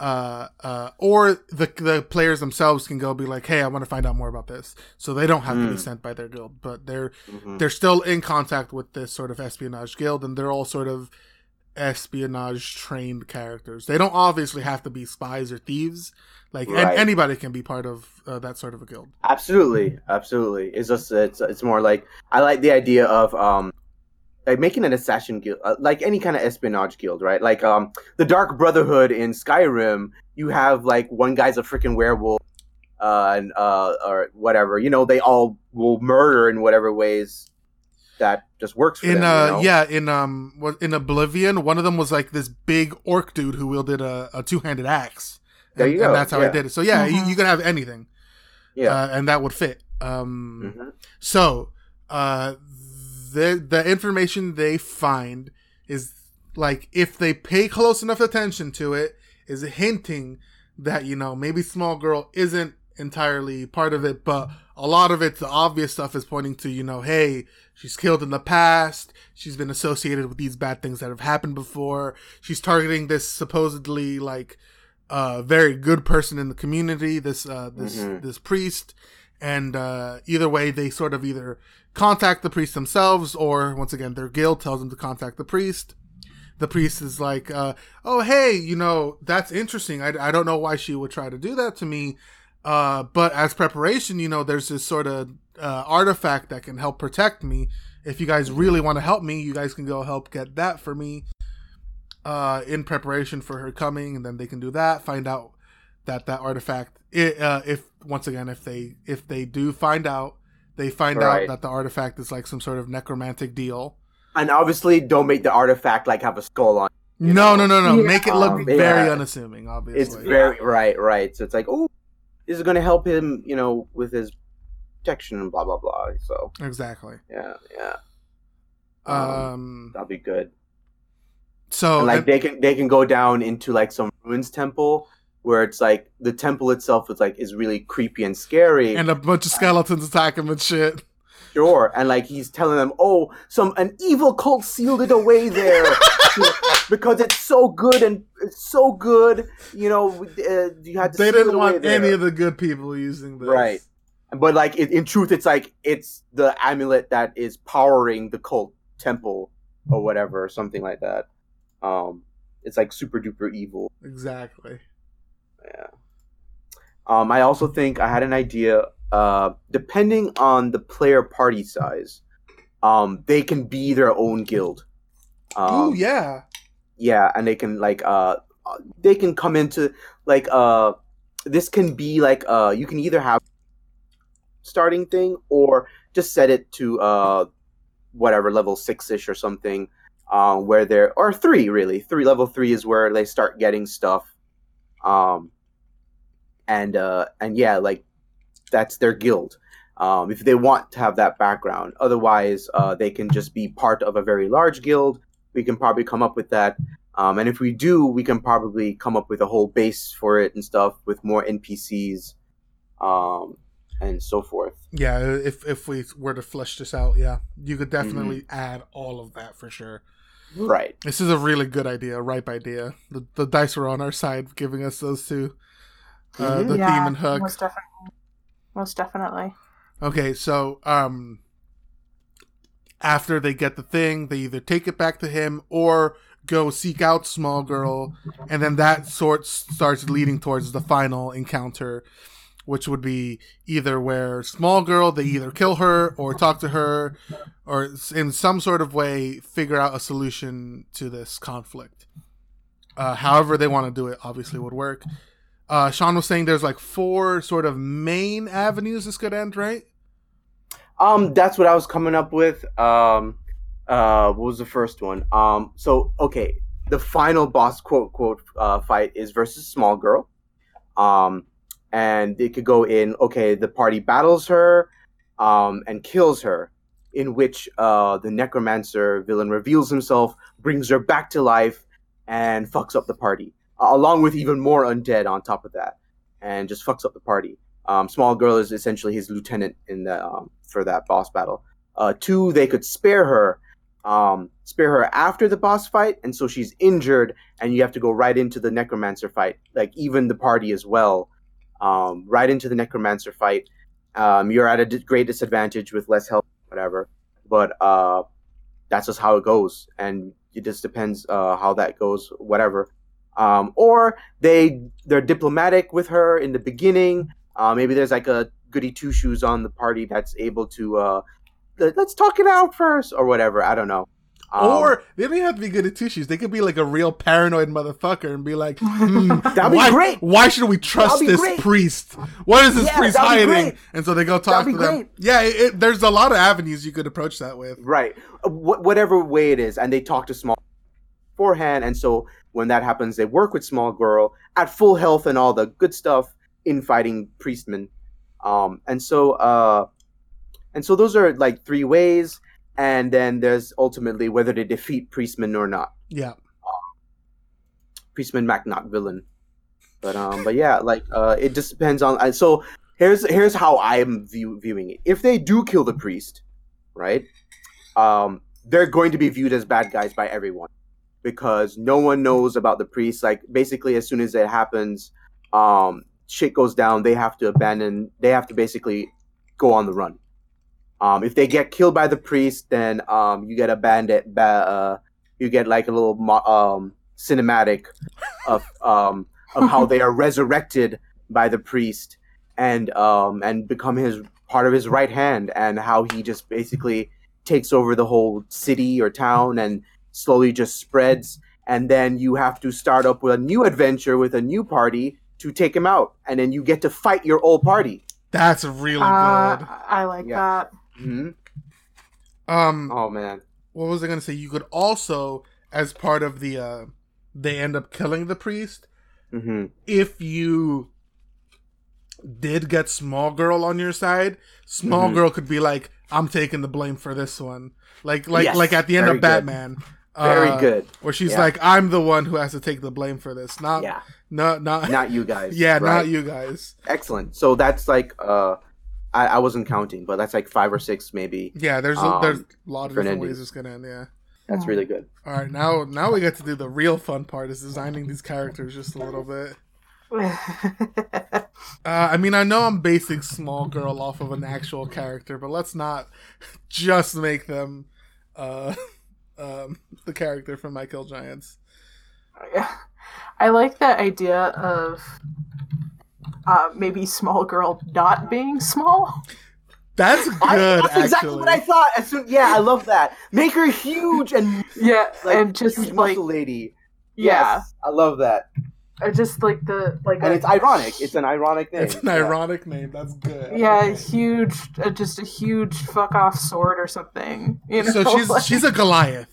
Uh, uh, or the the players themselves can go be like, "Hey, I want to find out more about this," so they don't have to be Mm. sent by their guild, but they're Mhm. they're still in contact with this sort of espionage guild and they're all sort of espionage trained characters they don't obviously have to be spies or thieves like an- anybody can be part of uh, that sort of a guild Absolutely, absolutely. It's just it's it's more like I like the idea of um like making an assassin guild, uh, like any kind of espionage guild, right? Like um the Dark Brotherhood in Skyrim. You have like one guy's a freaking werewolf, uh, and uh or whatever. You know, they all will murder in whatever ways that just works for in them. uh you know? yeah in um in oblivion one of them was like this big orc dude who wielded a, a two-handed axe There and, you and go, that's how i did it so yeah you, Mhm. you can have anything yeah. uh, and that would fit um Mhm. So, uh, the the information they find is like if they pay close enough attention to it, is hinting that you know maybe small girl isn't entirely part of it, but a lot of it, the obvious stuff is pointing to, you know, hey, she's killed in the past. She's been associated with these bad things that have happened before. She's targeting this supposedly like uh very good person in the community, this uh this Mhm. this priest. And uh either way they sort of either contact the priest themselves or once again their guild tells them to contact the priest. The priest is like, uh, oh hey, you know, that's interesting. I, I don't know why she would try to do that to me. Uh, but as preparation, you know, there's this sort of uh, artifact that can help protect me. If you guys really want to help me, you guys can go help get that for me uh, in preparation for her coming, and then they can do that. Find out that that artifact, i uh, if once again, if they if they do find out, they find Right. out that the artifact is like some sort of necromantic deal. And obviously, don't make the artifact like have a skull on. it, you No, no, no, no. Yeah. Make it look Um, very yeah. unassuming. Obviously, It's very right, right. So it's like, oh, this is going to help him, you know, with his protection and blah blah blah. So exactly. yeah, yeah, Um. that'll be good. So and like and- they can they can go down into like some ruins temple where it's like the temple itself is like is really creepy and scary. and a bunch of skeletons attack him and shit. Sure, and like he's telling them, "Oh, some an evil cult sealed it away there because it's so good and it's so good." You know, uh, you had to. They seal didn't it away want there. any of the good people using this. right. But like it, in truth, it's like it's the amulet that is powering the cult temple or whatever, or something like that. Um, it's like super duper evil. Exactly. Yeah. Um, I also think I had an idea. Uh, depending on the player party size, um, they can be their own guild. Um, oh yeah. yeah, and they can like uh, they can come into like uh, this can be like uh, you can either have starting thing or just set it to uh, whatever level six ish or something. Uh, where there are three really three level three is where they start getting stuff. Um, and uh, and yeah, like that's their guild. Um, if they want to have that background, otherwise uh, they can just be part of a very large guild. We can probably come up with that, um, and if we do, we can probably come up with a whole base for it and stuff with more NPCs, um, and so forth. Yeah. If if we were to flesh this out, yeah, you could definitely Mm-hmm. add all of that for sure. Right. This is a really good idea, a ripe idea. The the dice were on our side, giving us those two, uh, the yeah, theme and hook. most definitely. Most definitely. Okay, so um after they get the thing, they either take it back to him or go seek out small girl and then that sort starts leading towards the final encounter which would be either where small girl they either kill her or talk to her or in some sort of way figure out a solution to this conflict uh, however they want to do it obviously would work uh, sean was saying there's like four sort of main avenues this could end right Um, that's what I was coming up with. Um, uh, what was the first one? Um, so okay, the final boss quote quote uh, fight is versus small girl. Um, and it could go in. Okay, the party battles her, um, and kills her. In which uh, the necromancer villain reveals himself, brings her back to life, and fucks up the party, along with even more undead on top of that, and just fucks up the party. Um, Small Girl is essentially his lieutenant in the um, for that boss battle. Uh, two, they could spare her, um, spare her after the boss fight, and so she's injured, and you have to go right into the Necromancer fight, like even the party as well, um, right into the Necromancer fight. Um, you're at a d- great disadvantage with less health, whatever, but uh, that's just how it goes, and it just depends uh, how that goes, whatever. Um, or they they're diplomatic with her in the beginning. Uh, maybe there's like a goody two shoes on the party that's able to uh, let- let's talk it out first or whatever. I don't know. Um, or they don't even have to be good at two shoes. They could be like a real paranoid motherfucker and be like, hmm, That'd be why, great. Why should we trust this great. priest? What is this Yeah, priest hiding? And so they go talk That'd to them. great. Yeah, it, it- there's a lot of avenues you could approach that with. right, Uh, wh- whatever way it is, and they talk to small beforehand, and so when that happens, they work with small girl at full health and all the good stuff in fighting priestmen. Um, and so uh, and so those are like three ways, and then there's ultimately whether they defeat Priestman or not. Yeah. Priestman Mac not villain. But um, but yeah, like uh, it just depends on. uh, So here's here's how I'm view, viewing it. If they do kill the priest, right? Um, they're going to be viewed as bad guys by everyone because no one knows about the priest. Like basically, as soon as it happens, um, shit goes down. They have to abandon. They have to basically go on the run. Um, if they get killed by the priest, then um, you get a bandit. Ba- uh, you get like a little mo- um, cinematic of um, of how they are resurrected by the priest and um, and become his part of his right hand, and how he just basically takes over the whole city or town and slowly just spreads. And then you have to start up with a new adventure with a new party to take him out, and then you get to fight your old party. That's really Uh, good. I like Yeah. that. Hmm Um, Oh man. what was I gonna say? You could also, as part of the, uh, they end up killing the priest. hmm If you did get small girl on your side, small Mhm. girl could be like, "I'm taking the blame for this one," like like Yes, like at the end of good. Batman. Very uh, good. Where she's Yeah. like, "I'm the one who has to take the blame for this, not Yeah. not not, Not you guys. yeah, right? not you guys." Excellent. So that's like uh, I, I wasn't counting, but that's like five or six maybe. Yeah, there's a, Um, there's a lot of different different ways it's gonna end. Yeah. That's really good. All right, now now we get to do the real fun part is designing these characters just a little bit. Uh, I mean, I know I'm basing Small Girl off of an actual character, but let's not just make them uh, um, the character from I Kill Giants. I like that idea of uh, maybe small girl not being small. That's good, I, that's actually. exactly what I thought. As soon, yeah, I love that. Make her huge and Yeah, like and just huge like muscle lady. yeah, Yes, I love that. or just like the like And a- it's ironic. It's an ironic name. It's an Yeah. ironic name. That's good. yeah, huge, uh, just a huge fuck off sword or something. You know, So she's Like- she's a Goliath.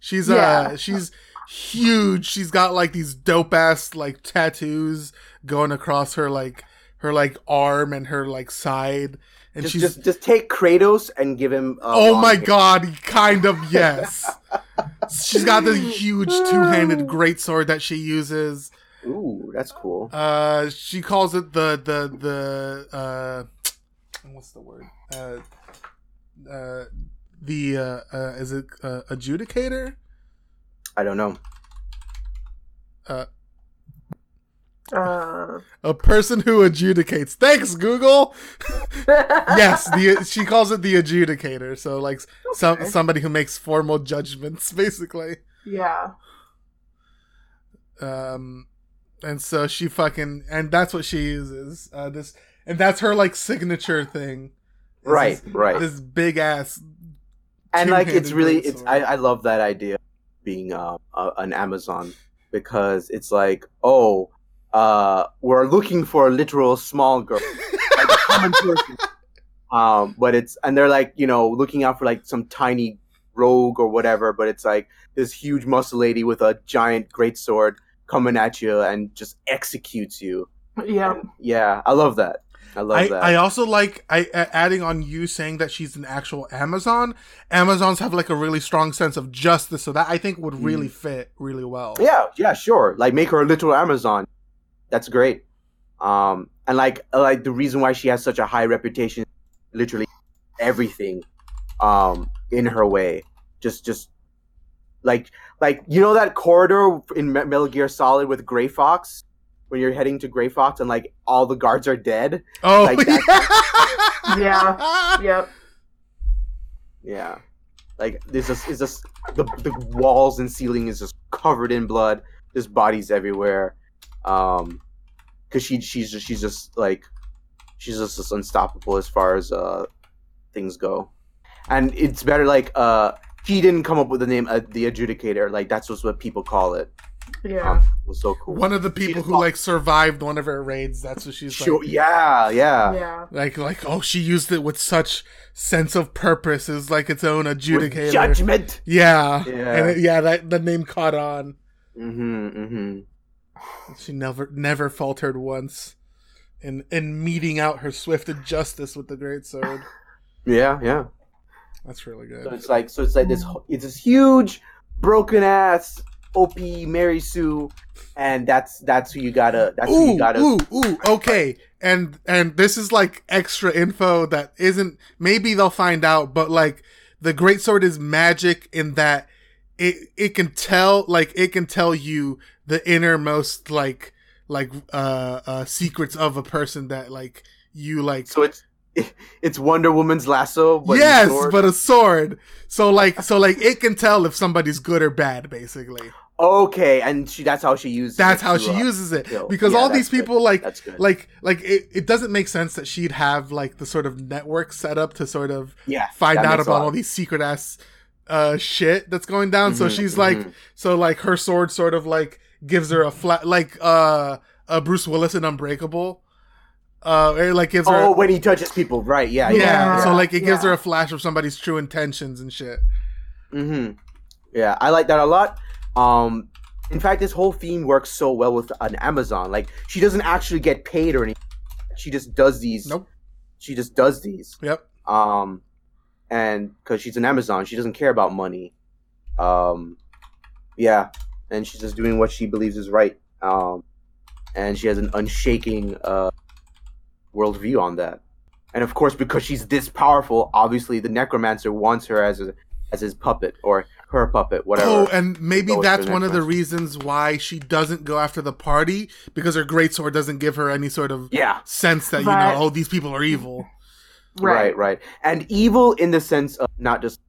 She's uh Yeah. she's huge. She's got like these dope ass like tattoos going across her like her like arm and her like side. And Just, she's just, just take Kratos and give him. Oh my hair. god, kind of yes. She's got the huge two-handed great sword that she uses. Ooh, that's cool. Uh she calls it the the the uh what's the word? Uh uh the uh, uh is it uh, adjudicator? I don't know. uh, A person who adjudicates. Thanks, Google. yes, the she calls it the adjudicator. So like some somebody who makes formal judgments, basically. yeah, Um, and so she fucking and that's what she uses. Uh, this and that's her like signature thing. Right, This, right. This big ass. and like it's really it's. I, I love that idea of being uh, uh, an amazon because it's like oh uh we're looking for a literal small girl like a common person um but it's and they're like you know looking out for like some tiny rogue or whatever but it's like this huge muscle lady with a giant great sword coming at you and just executes you yeah. And, yeah i love that i love I, that I also like I a- adding on you saying that she's an actual Amazon. Amazons have like a really strong sense of justice, so that I think would really fit really well. Yeah, yeah, sure. Like make her a literal Amazon. That's great. Um, and like like the reason why she has such a high reputation, literally everything, um, in her way. Just just like like you know that corridor in Me- Metal Gear Solid with Gray Fox when you're heading to Gray Fox and like all the guards are dead. Oh Like yeah. Yeah. Yep. Yeah. Like there's just is just the the walls and ceiling is just covered in blood. There's bodies everywhere. Um cuz she she's just she's just like she's just, just unstoppable as far as uh things go. And it's better like uh he didn't come up with the name uh, the adjudicator like that's just what people call it. Yeah. Um, it was so cool. One of the people who like survived one of her raids. That's what she's Sure, like. yeah, yeah. yeah. Like like oh she used it with such sense of purpose is like its own adjudicator With judgment. Yeah. Yeah. And it, yeah, that the name caught on. Mhm, mhm. She never never faltered once in in meting out her swift justice with the great sword. Yeah, yeah. That's really So good. it's like so it's like this it's this huge broken ass OP Mary Sue, and that's that's who you gotta. That's who Ooh, you gotta. ooh, ooh. Okay, and and this is like extra info that isn't. Maybe they'll find out, but like the great sword is magic in that it it can tell like it can tell you the innermost like like uh uh secrets of a person that like you like So it's it's Wonder Woman's lasso. But yes sword. but a sword so like so like it can tell if somebody's good or bad basically okay, and she that's how she uses. that's it how she uh, uses it kill. because Yeah, all these people like good. like like it, it doesn't make sense that she'd have like the sort of network set up to sort of yeah, find out about all these secret ass uh shit that's going down so Mhm, she's like mhm. so like her sword sort of like gives her a flat like uh uh bruce willis in unbreakable uh it like gives her Oh, when he touches people, right? Yeah, yeah, Yeah. so like it gives Yeah. her a flash of somebody's true intentions and shit hmm Yeah, I like that a lot. Um, in fact, this whole theme works so well with an Amazon. Like, she doesn't actually get paid or anything. She just does these. Nope. She just does these. yep Um, and because she's an Amazon, she doesn't care about money. Um, yeah, and she's just doing what she believes is right. Um, and she has an unshaking uh worldview on that. And of course, because she's this powerful, obviously the necromancer wants her as a as his puppet or her puppet, whatever. Oh, and maybe that's one of the reasons why she doesn't go after the party because her greatsword doesn't give her any sort of yeah, sense that you know, oh, these people are evil. right. right, And evil in the sense of not just,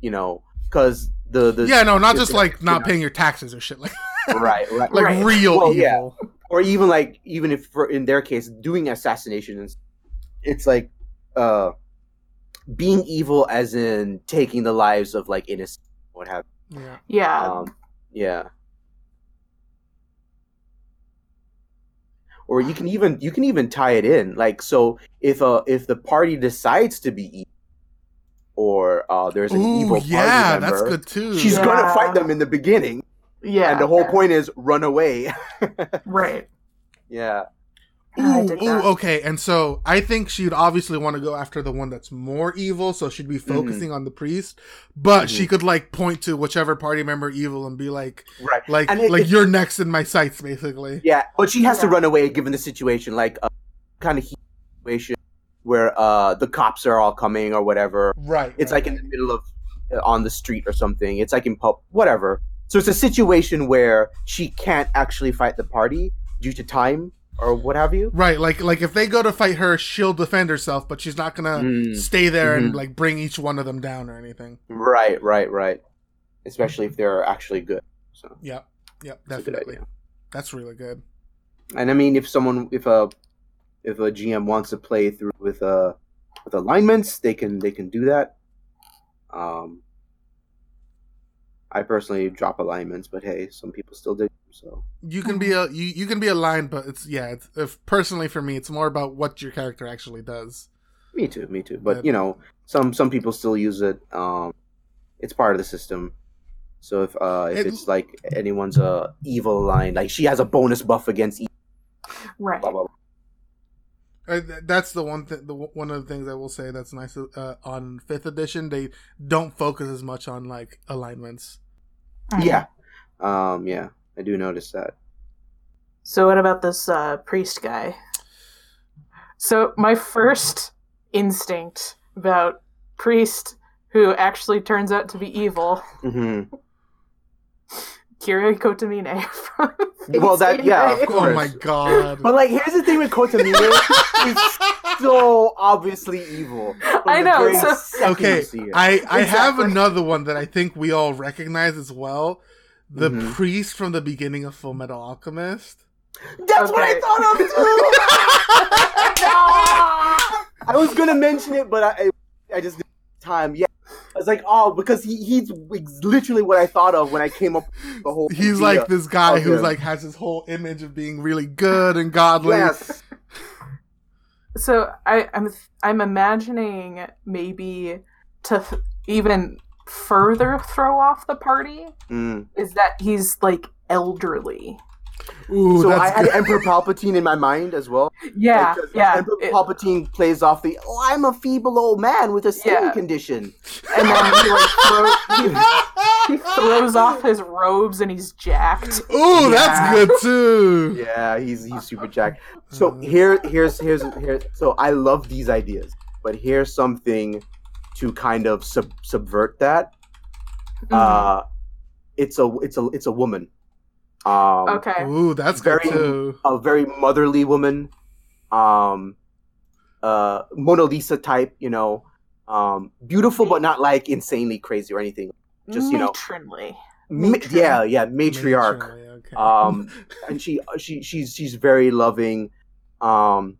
you know, because the the yeah, no, not just like not yeah. paying your taxes or shit like right, right, like Right. real Well, yeah. evil. or even like even if for, in their case doing assassinations it's like uh being evil as in taking the lives of like innocent what have Yeah. Yeah. um yeah or you can even you can even tie it in like so if uh if the party decides to be evil or uh there's an Ooh, evil party yeah, that's good too. she's Yeah. gonna fight them in the beginning yeah. and the whole point is run away Right. yeah Ooh, ooh, okay. And so I think she'd obviously want to go after the one that's more evil, so she'd be focusing on the priest. But she Mhm. could like point to whichever party member evil and be like, right like, it- like it- you're next in my sights, basically. Yeah, but she has to run away given the situation, like a kind of situation where uh the cops are all coming or whatever. Right. It's right, like in the middle of uh, on the street or something. It's like in pub, whatever. So it's a situation where she can't actually fight the party due to time or what have you. Right, like like if they go to fight her, she'll defend herself, but she's not gonna Mm. stay there and Mhm. like bring each one of them down or anything. Right, right, right. Especially if they're actually good. So Yep, yep, it's definitely. That's really good. And I mean, if someone, if a, if a GM wants to play through with uh with alignments, they can they can do that. Um, I personally drop alignments, but hey, some people still do. So You can be a you, you can be aligned, but it's yeah. It's, if personally for me, it's more about what your character actually does. me too, me too. But Yeah. you know, some some people still use it. Um, it's part of the system. So if uh if It- it's like anyone's uh evil line, like she has a bonus buff against evil, Right. blah blah. blah. Uh, th- that's the one thing. The one of the things I will say that's nice uh, on fifth edition. They don't focus as much on like alignments. Mhm. Yeah, um, yeah, I do notice that. So what about this uh, priest guy? So my first instinct about priest who actually turns out to be evil, hmm Kirei Kotomine from Well, that- Insane yeah, of course. Oh my god! But like, here's the thing with Kotomine, he's so obviously evil. I know, so- okay, you. I I have another one that I think we all recognize as well. The Mhm. priest from the beginning of Fullmetal Alchemist. That's what I thought of too. I was gonna mention it, but I I just didn't have time. Yeah, I was like, oh, because he, he's literally what I thought of when I came up with the whole. He's idea. like this guy of who's him. like has this whole image of being really good and godly. yes, So I, I'm I'm imagining maybe to th- even further throw off the party Mm. is that he's like elderly. Ooh, so I that's had good. Emperor Palpatine in my mind as well. Yeah, Because yeah. Emperor it- Palpatine plays off the "Oh, I'm a feeble old man with a skin Yeah. condition." and then he like throws, he, he throws off his robes and he's jacked. Ooh, that's good too. Yeah, he's he's super jacked. So here here's here's here. So I love these ideas, but here's something to kind of sub, subvert that. Mhm. Uh, it's a it's a it's a woman. Um, okay. Ooh, that's good Very- too. a very motherly woman, um, uh, Mona Lisa type, you know, um, beautiful but not like insanely crazy or anything. Just you know, Matronly. ma- yeah, yeah, matriarch. Matronly, okay. Um, and she she she's she's very loving, um,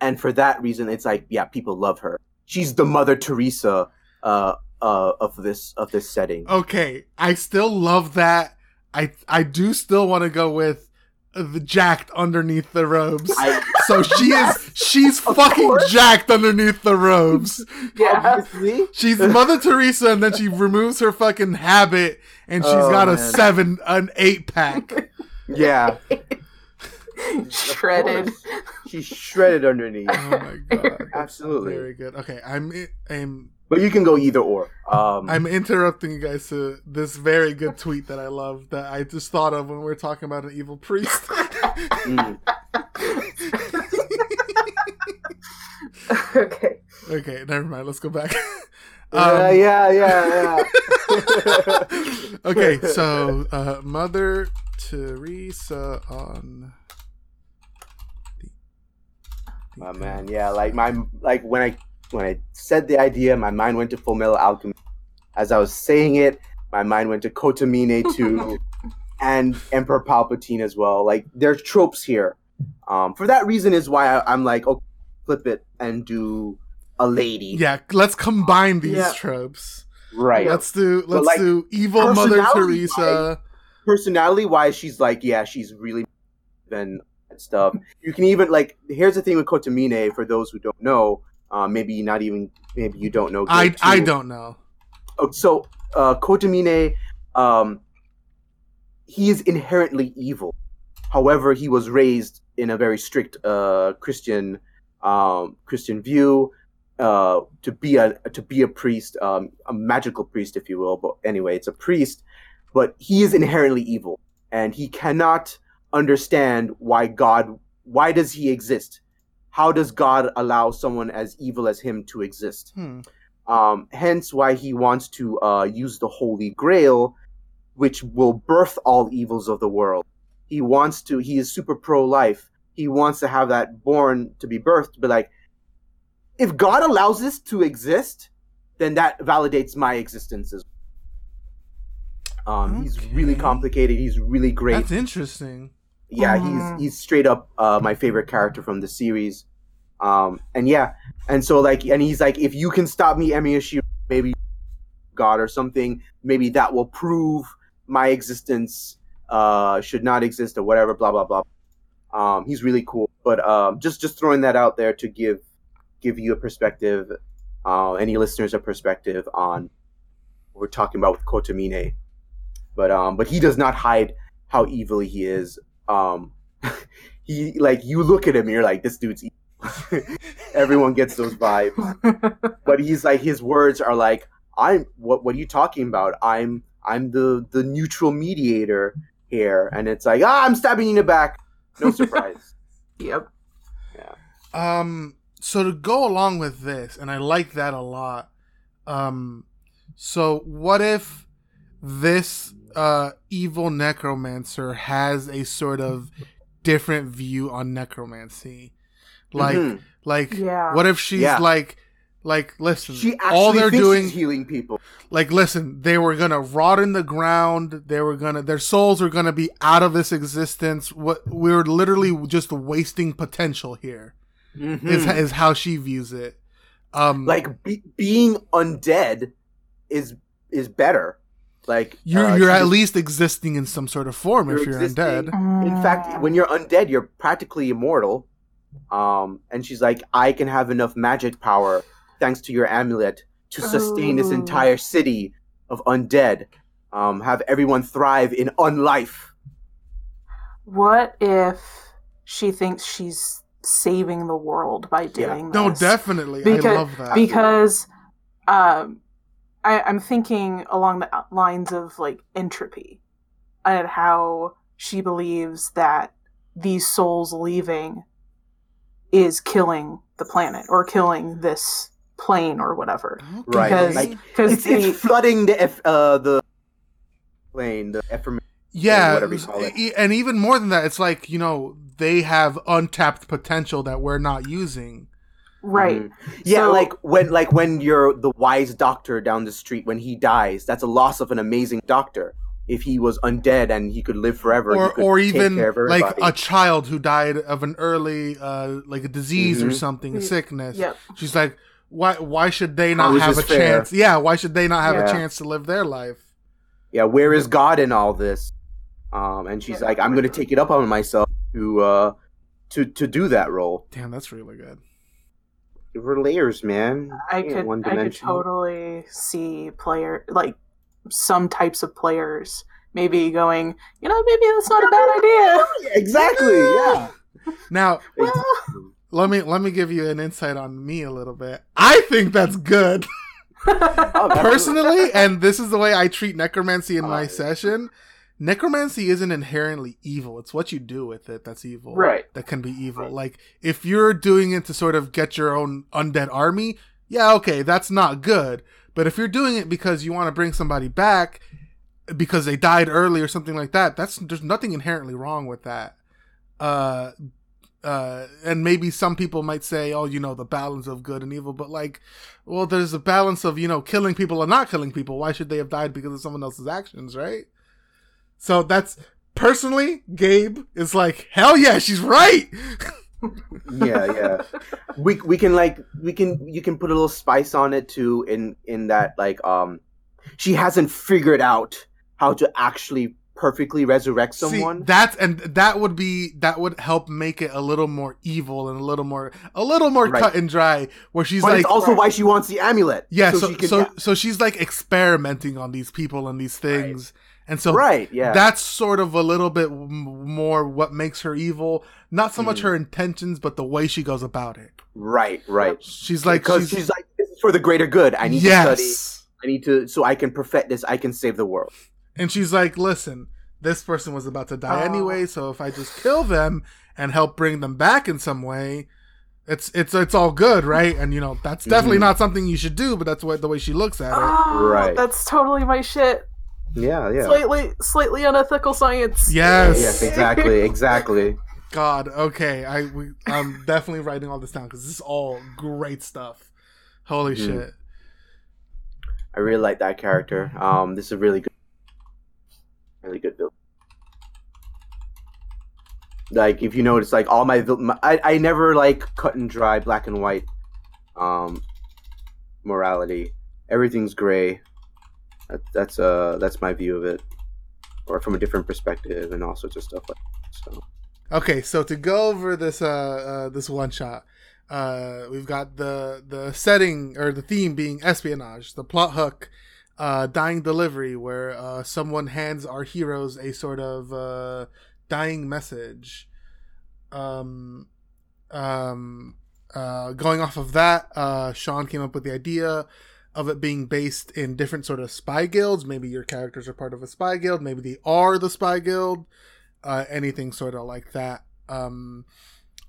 and for that reason, it's like yeah, people love her. She's the Mother Teresa, uh, uh, of this of this setting. okay, I still love that. I I do still want to go with the jacked underneath the robes. I, so she Yes, is she's fucking course. jacked underneath the robes. Yeah. She's Mother Teresa, and then she removes her fucking habit, and she's Oh, got a man. seven, an eight pack. yeah, Shredded. she's shredded underneath. Oh my god, Absolutely. very good. Okay, I'm I'm But you can go either or. Um, I'm interrupting you guys to this very good tweet that I love that I just thought of when we were talking about an evil priest. mm. okay. okay, never mind. Let's go back. yeah, Um, yeah, yeah, yeah. okay, so uh, Mother Teresa on. My man, yeah, like my like when I when I said the idea, my mind went to Fullmetal Alchemist. As I was saying it, my mind went to Kotomine too, and Emperor Palpatine as well. Like there's tropes here. Um, for that reason is why I, I'm like, okay, flip it and do a lady. Yeah, let's combine these Yeah. tropes. right. Let's do let's like, do evil Mother personality Teresa. personality wise, she's like, yeah, she's really and stuff. You can even like, here's the thing with Kotomine. For those who don't know, uh, maybe not even, maybe you don't know. I Gabe, I don't know. Oh, so uh, Kotomine, um, he is inherently evil. However, he was raised in a very strict uh, Christian um, Christian view uh, to be a to be a priest, um, a magical priest, if you will. But anyway, it's a priest. But he is inherently evil, and he cannot understand why God. Why does he exist? How does God allow someone as evil as him to exist? Hmm. Um, hence why he wants to uh, use the Holy Grail, which will birth all evils of the world. He wants to. He is super pro-life. He wants to have that born to be birthed. But like, if God allows this to exist, then that validates my existence as. Um, he's really complicated. He's really great That's interesting. Yeah, Mhm. he's he's straight up uh, my favorite character from the series. Um, and yeah, and so like, and he's like, if you can stop me, Emiya Shirou, maybe God or something, maybe that will prove my existence uh, should not exist or whatever. Blah blah blah. Um, he's really cool, but um, just just throwing that out there to give give you a perspective, uh, any listeners a perspective on what we're talking about with Kotomine. But um, but he does not hide how evilly he is um he like you look at him you're like this dude's evil. everyone gets those vibes but he's like his words are like i'm what what are you talking about i'm i'm the the neutral mediator here and it's like ah i'm stabbing you in the back no surprise yep. Yeah. Um, so to go along with this, and I like that a lot. Um, so what if this uh evil necromancer has a sort of different view on necromancy? Like, Mhm. like, Yeah. what if she's Yeah. like, like, listen, she actually all they're doing she's healing people like listen they were gonna rot in the ground they were gonna their souls were gonna be out of this existence what we're literally just wasting potential here is Mhm. is how she views it um like be, being undead is is better like you're uh, you're at least existing in some sort of form if You're you're existing. undead in fact when you're undead you're practically immortal. Um and she's like i can have enough magic power thanks to your amulet to sustain this Oh. entire city of undead. Um have everyone thrive in unlife. What if she thinks she's saving the world by Yeah. doing no definitely. Because- i love that. because um I, I'm thinking along the lines of like entropy and how she believes that these souls leaving is killing the planet or killing this plane or whatever. Right. Because- Like, Because it's, it's flooding the F, uh, the plane, the affirmation. yeah, whatever you call it. and even more than that, it's like you know they have untapped potential that we're not using. Right. Mhm. Yeah, So- like when like when you're the wise doctor down the street when he dies, that's a loss of an amazing doctor. If he was undead and he could live forever, or or even like a child who died of an early uh like a disease or Mhm. something, a Mm, sickness. Yep. She's like, why why should they not have a fair? chance? Yeah, why should they not have a chance to live their life? yeah, where is God in all this? Um, and she's Yeah. like, I'm going to take it up on myself to uh to to do that role. Damn, that's really good. Give her layers, man. I Ain't could one I could totally see player like some types of players maybe going, you know, maybe that's not a bad idea. Exactly. Yeah. Now, Well, let me let me give you an insight on me a little bit. I think that's good. Oh, personally, and this is the way I treat necromancy in my session. Necromancy isn't inherently evil. It's what you do with it that's evil. Right. That can be evil. Right. Like if you're doing it to sort of get your own undead army, yeah, okay, that's not good. But if you're doing it because you want to bring somebody back because they died early or something like that, that's there's nothing inherently wrong with that. Uh uh, and maybe some people might say, oh, you know, the balance of good and evil, but like, well, there's a balance of, you know, killing people and not killing people. Why should they have died because of someone else's actions, right? So that's personally, Gabe is like, hell yeah, she's right. yeah, yeah. We we can like we can you can put a little spice on it too in in that like um she hasn't figured out how to actually perfectly resurrect See, someone. that's and that would be that would help make it a little more evil and a little more a little more Right. cut and dry. Where she's but like, it's also why she wants the amulet. yeah, so she can- so so she's like experimenting on these people and these things, and so right, yeah. that's sort of a little bit more what makes her evil. Not so much Mhm. her intentions, but the way she goes about it. right, right. She's like, because she's, like this is for the greater good. I need to study. I need to so I can perfect this. I can save the world. and she's like, listen, this person was about to die Oh. anyway, so if I just kill them and help bring them back in some way. It's it's it's all good, right? And you know that's definitely Mhm. not something you should do, but that's what the way she looks at it. Oh, Right. That's totally my shit. Yeah, yeah. Slightly slightly unethical science. Yes. yes, exactly, exactly. God, okay, I we, I'm definitely writing all this down because this is all great stuff. Holy Mhm. shit! I really like that character. Um, this is a really good, really good build. Like if you notice, like all my, my I, I never like cut and dry, black and white, um, morality. Everything's gray. That, that's uh that's my view of it, or from a different perspective, and all sorts of stuff like that. So Okay, so to go over this uh, uh this one shot, uh we've got the the setting or the theme being espionage, the plot hook, uh dying delivery where uh someone hands our heroes a sort of uh dying message. Um um uh going off of that, uh Sean came up with the idea of it being based in different sort of spy guilds. Maybe your characters are part of a spy guild, maybe they are the spy guild uh, anything sort of like that. Um,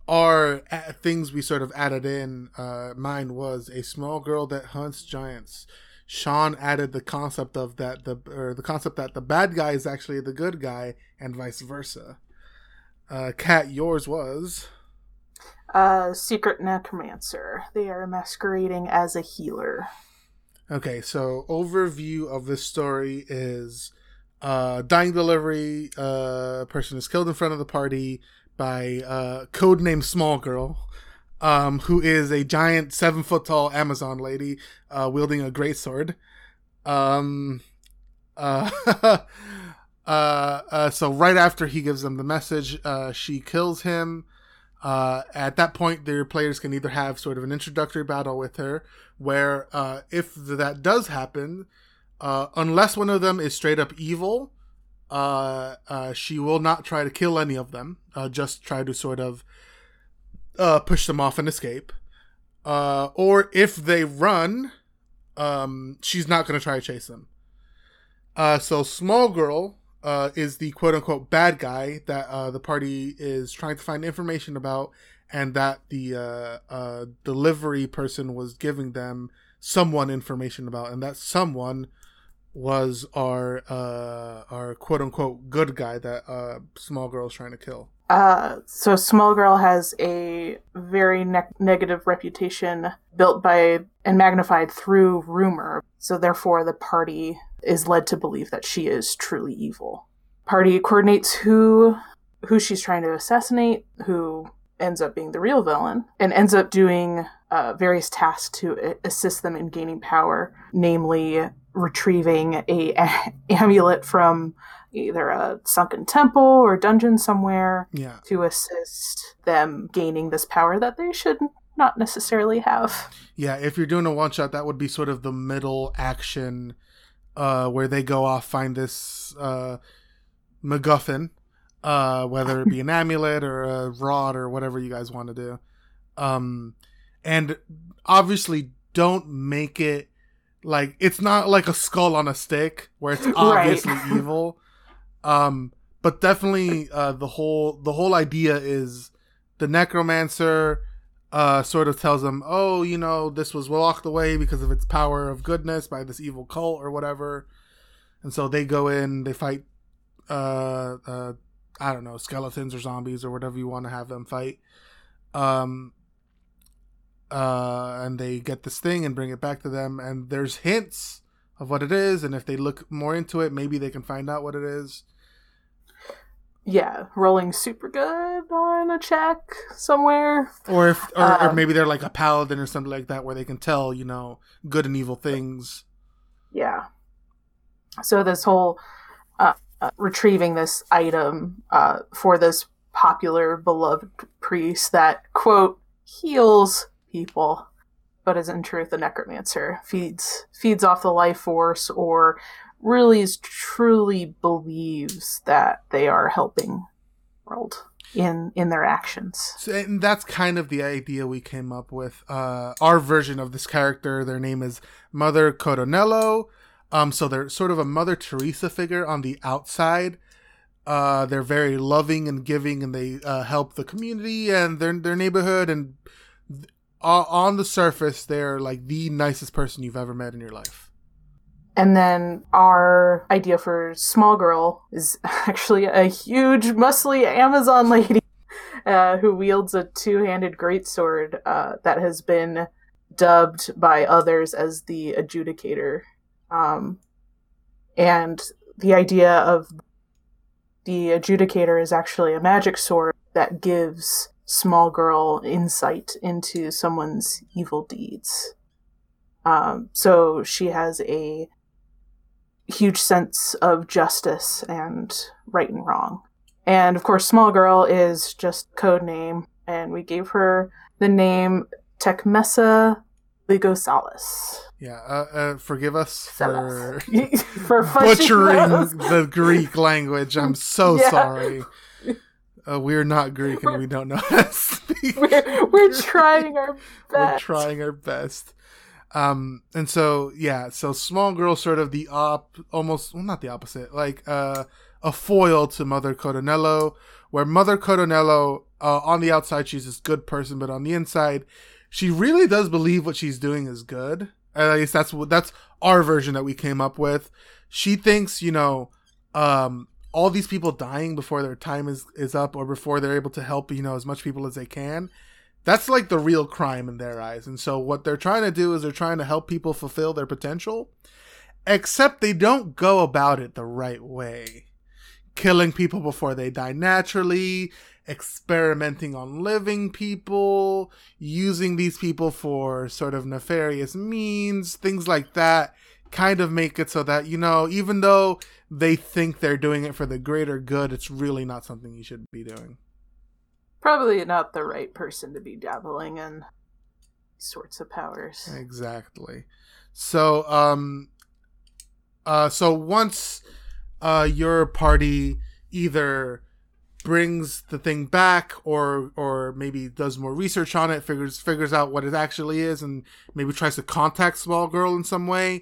are uh, things we sort of added in. Uh, mine was a small girl that hunts giants. Sean added the concept of that the or the concept that the bad guy is actually the good guy and vice versa. Uh, Kat, yours was Uh, secret necromancer. They are masquerading as a healer. Okay. So overview of this story is uh, dying delivery. Uh, person is killed in front of the party by uh, codename Small Girl, um, who is a giant seven foot tall Amazon lady uh, wielding a great sword. Um, uh, uh, uh, so right after he gives them the message, uh, she kills him. Uh, at that point, their players can either have sort of an introductory battle with her, where uh, if that does happen, uh, unless one of them is straight up evil, uh, uh, she will not try to kill any of them. Uh, just try to sort of uh, push them off and escape. Uh, or if they run, um, she's not going to try to chase them. Uh, so Small Girl uh, is the quote unquote bad guy that uh, the party is trying to find information about, and that the uh, uh, delivery person was giving them someone information about, and that someone was our uh, our quote unquote good guy that uh, Small Girl is trying to kill. Uh, so Small Girl has a very ne- negative reputation built by and magnified through rumor. So therefore, the party is led to believe that she is truly evil. Party coordinates who who she's trying to assassinate, who ends up being the real villain, and ends up doing uh, various tasks to assist them in gaining power, namely retrieving a, a amulet from either a sunken temple or dungeon somewhere Yeah. to assist them gaining this power that they should not necessarily have. Yeah, if you're doing a one shot, that would be sort of the middle action uh, where they go off, find this uh, MacGuffin, uh, whether it be an amulet or a rod or whatever you guys want to do. Um, and obviously, don't make it like it's not like a skull on a stick where it's obviously evil. Um, but definitely, uh, the whole the whole idea is the necromancer uh, sort of tells them, "Oh, you know, this was locked away because of its power of goodness by this evil cult or whatever." And so they go in, they fight, uh, uh, I don't know, skeletons or zombies or whatever you want to have them fight. Um, uh, and they get this thing and bring it back to them, and there's hints of what it is, and if they look more into it, maybe they can find out what it is. Yeah, rolling super good on a check somewhere. Or if, or, or Um, maybe they're like a paladin or something like that, where they can tell, you know, good and evil things. Yeah. So this whole retrieving this item uh, for this popular beloved priest that quote heals people, but is in truth a necromancer feeds feeds off the life force or really is truly believes that they are helping world in in their actions. So, and that's kind of the idea we came up with. Uh, our version of this character, their name is Mother Coronello. Um, so they're sort of a Mother Teresa figure on the outside. Uh, they're very loving and giving, and they uh, help the community and their their neighborhood. And th- on the surface, they're like the nicest person you've ever met in your life. And then our idea for small girl is actually a huge, muscly Amazon lady uh, who wields a two-handed greatsword uh, that has been dubbed by others as the adjudicator. Um, and the idea of the adjudicator is actually a magic sword that gives small girl insight into someone's evil deeds. Um, so she has a huge sense of justice and right and wrong. And of course, Small Girl is just code name, and we gave her the name Tecmessa Ligosalis. Yeah, uh, uh, forgive us for for butchering the Greek language. I'm so Yeah. sorry. Uh, we're not Greek and we don't know how to speak. We're, we're trying our best. We're trying our best. Um, and so yeah, so small girl sort of the op, almost well, not the opposite, like uh, a foil to Mother Coronello, where Mother Coronello uh, on the outside she's this good person, but on the inside, she really does believe what she's doing is good. At least that's what that's our version that we came up with. She thinks, you know, um, all these people dying before their time is is up or before they're able to help, you know, as much people as they can. That's like the real crime in their eyes. And so what they're trying to do is they're trying to help people fulfill their potential, except they don't go about it the right way. Killing people before they die naturally, experimenting on living people, using these people for sort of nefarious means, things like that kind of make it so that, you know, even though they think they're doing it for the greater good, it's really not something you should be doing. Probably not the right person to be dabbling in sorts of powers. Exactly. So, um, uh, so once, uh, your party either brings the thing back or or maybe does more research on it figures figures out what it actually is and maybe tries to contact small girl in some way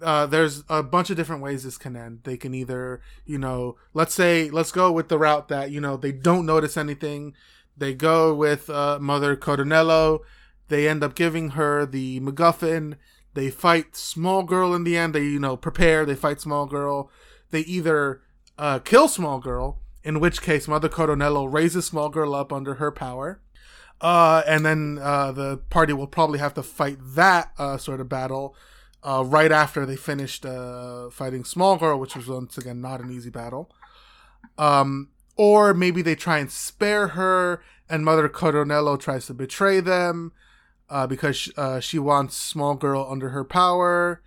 uh, there's a bunch of different ways this can end they can either you know let's say let's go with the route that you know they don't notice anything they go with uh, mother Coronello they end up giving her the MacGuffin. They fight Small Girl in the end. They, you know, prepare. They fight Small Girl. They either uh, kill Small Girl, in which case Mother Coronello raises Small Girl up under her power. Uh, and then uh, the party will probably have to fight that uh, sort of battle uh, right after they finished uh, fighting Small Girl, which was once again not an easy battle. Um, or maybe they try and spare her, and Mother Coronello tries to betray them uh, because uh, she wants small girl under her power.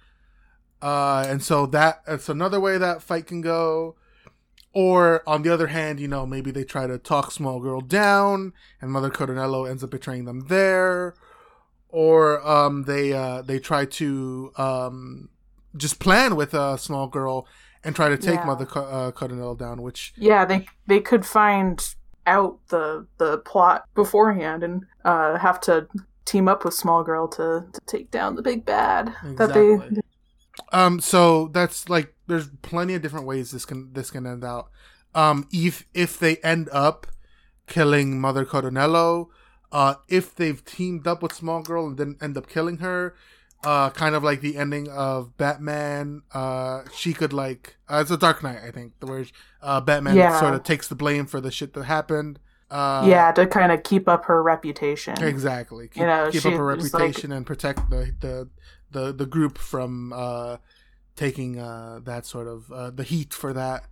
And so that that's another way that fight can go. Or on the other hand, you know, maybe they try to talk small girl down, and Mother Coronello ends up betraying them there. Or um, they uh, they try to um, just plan with a small girl and try to take Yeah. Mother uh, down, which Yeah, they they could find out the the plot beforehand and uh, have to team up with Small Girl to, to take down the big bad that they. Um, so that's like there's plenty of different ways this can this can end out. Um, if if they end up killing Mother Coronello, uh, if they've teamed up with Small Girl and then end up killing her, uh, kind of like the ending of Batman. Uh, she could like uh, it's a Dark Knight, I think, the where uh, Batman Yeah. sort of takes the blame for the shit that happened. Uh, yeah, to kind of keep up her reputation. Exactly. Keep, You know, keep up her was like- reputation and protect the, the the the group from uh, taking uh, that sort of uh, the heat for that.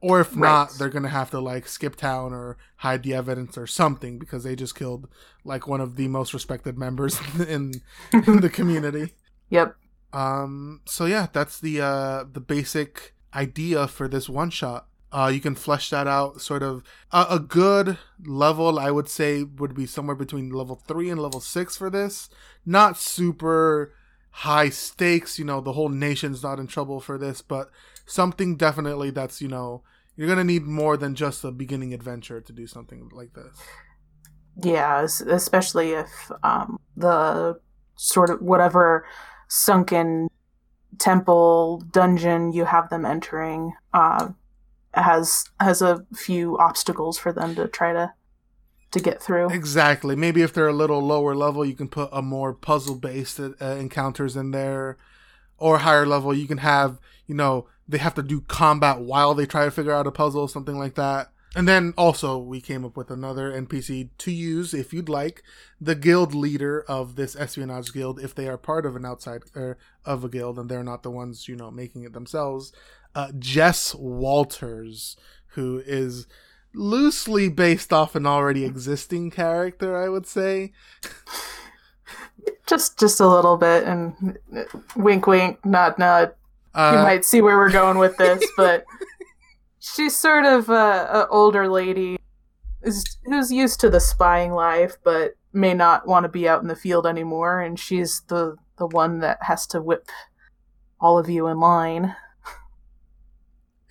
Or if not, they're gonna have to like skip town or hide the evidence or something because they just killed like one of the most respected members in, in the community. Yep. Um. So yeah, that's the uh the basic idea for this one shot. Uh, you can flesh that out. Sort of a, a good level, I would say, would be somewhere between level three and level six for this. Not super high stakes. You know, the whole nation's not in trouble for this, but something definitely that's you know you're gonna need more than just a beginning adventure to do something like this. Yeah, especially if um, the sort of whatever sunken temple dungeon you have them entering uh, has has a few obstacles for them to try to to get through. Exactly. Maybe if they're a little lower level, you can put a more puzzle based uh, encounters in there, or higher level, you can have you know they have to do combat while they try to figure out a puzzle, something like that. And then also we came up with another NPC to use if you'd like the guild leader of this espionage guild if they are part of an outside er, of a guild and they're not the ones you know making it themselves. Uh, Jess Walters, who is loosely based off an already existing character, I would say. Just just a little bit, and wink, wink, nod, nod. you Uh, might see where we're going with this, but she's sort of a, a older lady is, who's used to the spying life, but may not want to be out in the field anymore, and she's the the one that has to whip all of you in line.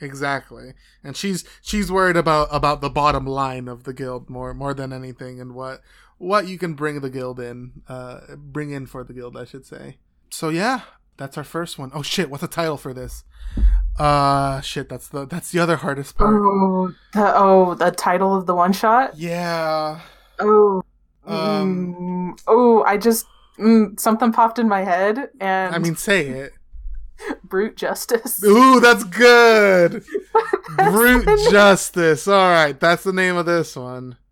Exactly, and she's she's worried about about the bottom line of the guild more more than anything, and what what you can bring the guild in, uh, bring in for the guild, I should say. So yeah, that's our first one. Oh shit, what's the title for this? Uh, shit, that's the that's the other hardest part. Oh, the, oh, the title of the one shot. Yeah. Oh, Um. mm, oh, I just mm, something popped in my head, and I mean, say it. brute justice. Ooh, that's good. That's Brute justice. All right, that's the name of this one.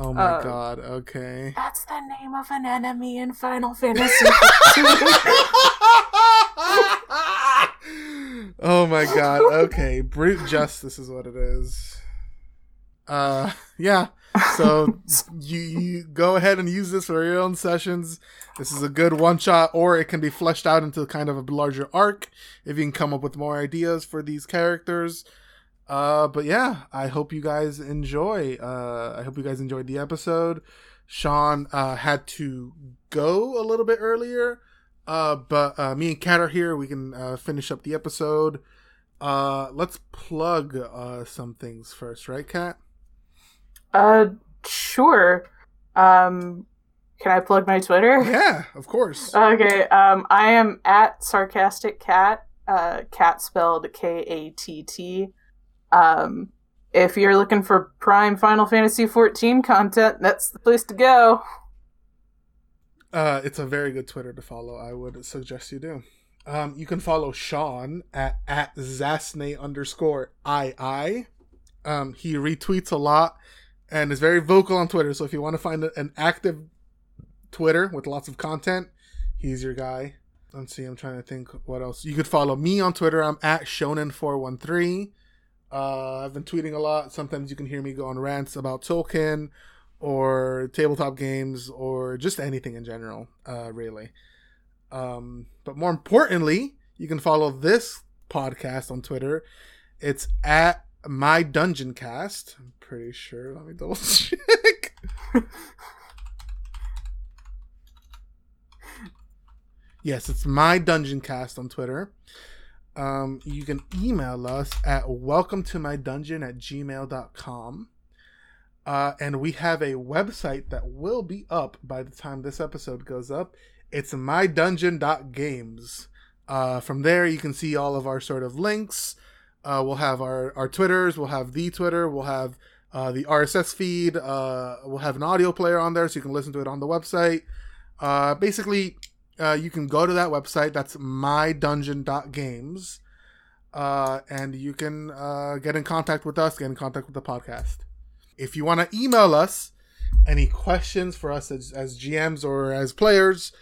Oh my Uh, god. Okay. That's the name of an enemy in Final Fantasy. oh my god. Okay, brute justice is what it is. Uh, yeah. So you, you go ahead and use this for your own sessions. This is a good one shot, or it can be fleshed out into kind of a larger arc if you can come up with more ideas for these characters. Uh, but yeah, I hope you guys enjoy. Uh, I hope you guys enjoyed the episode. Sean uh, had to go a little bit earlier, uh, but uh, me and Kat are here. We can uh, finish up the episode. Uh, let's plug uh some things first, right, Kat? Uh, sure. Um, can I plug my Twitter? Yeah, of course. Okay. Um, I am at sarcastic cat. Uh, cat spelled K A T T. Um, if you're looking for prime Final Fantasy XIV content, that's the place to go. Uh, it's a very good Twitter to follow. I would suggest you do. Um, you can follow Sean at at Zasne underscore I I. Um, he retweets a lot and is very vocal on Twitter. So if you want to find an active Twitter with lots of content, he's your guy. Let's see. I'm trying to think what else. You could follow me on Twitter. I'm at Shonen413. Uh, I've been tweeting a lot. Sometimes you can hear me go on rants about Tolkien or tabletop games or just anything in general, uh, really. Um, but more importantly, you can follow this podcast on Twitter. It's at my dungeon cast. Pretty sure. Let me double check. yes, it's my dungeon cast on Twitter. Um, you can email us at welcome to my dungeon at gmail.com. Uh, and we have a website that will be up by the time this episode goes up. It's mydungeon.games. Uh, from there, you can see all of our sort of links. Uh, we'll have our, our Twitters, we'll have the Twitter, we'll have uh, the RSS feed, uh, we'll have an audio player on there so you can listen to it on the website. Uh, basically, uh, you can go to that website, that's mydungeon.games, uh, and you can uh, get in contact with us, get in contact with the podcast. If you want to email us any questions for us as, as GMs or as players,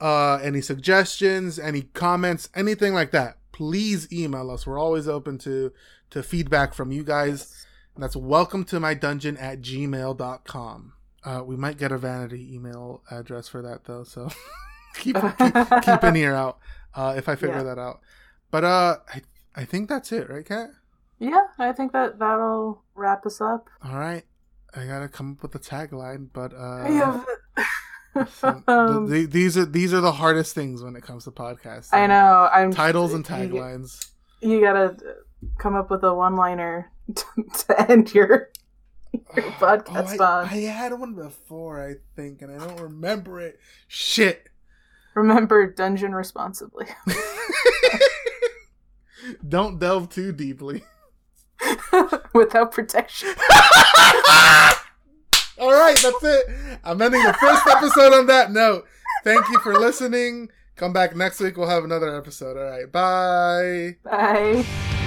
uh, any suggestions, any comments, anything like that, please email us. We're always open to to feedback from you guys. That's welcome to my dungeon at gmail.com. Uh, we might get a vanity email address for that though, so keep, keep keep an ear out uh, if I figure Yeah. that out. But uh, I I think that's it, right, Kat? Yeah, I think that that'll wrap us up. All right, I gotta come up with a tagline, but uh, so Um, th- th- these are these are the hardest things when it comes to podcasts. I know. I'm titles and taglines. You, gotta come up with a one-liner to end your your oh, podcast oh, I, on. I had one before, I think, and I don't remember it. Shit. Remember, dungeon responsibly. don't delve too deeply. Without protection. All right, that's it. I'm ending the first episode on that note. Thank you for listening. Come back next week. We'll have another episode. All right, bye. Bye.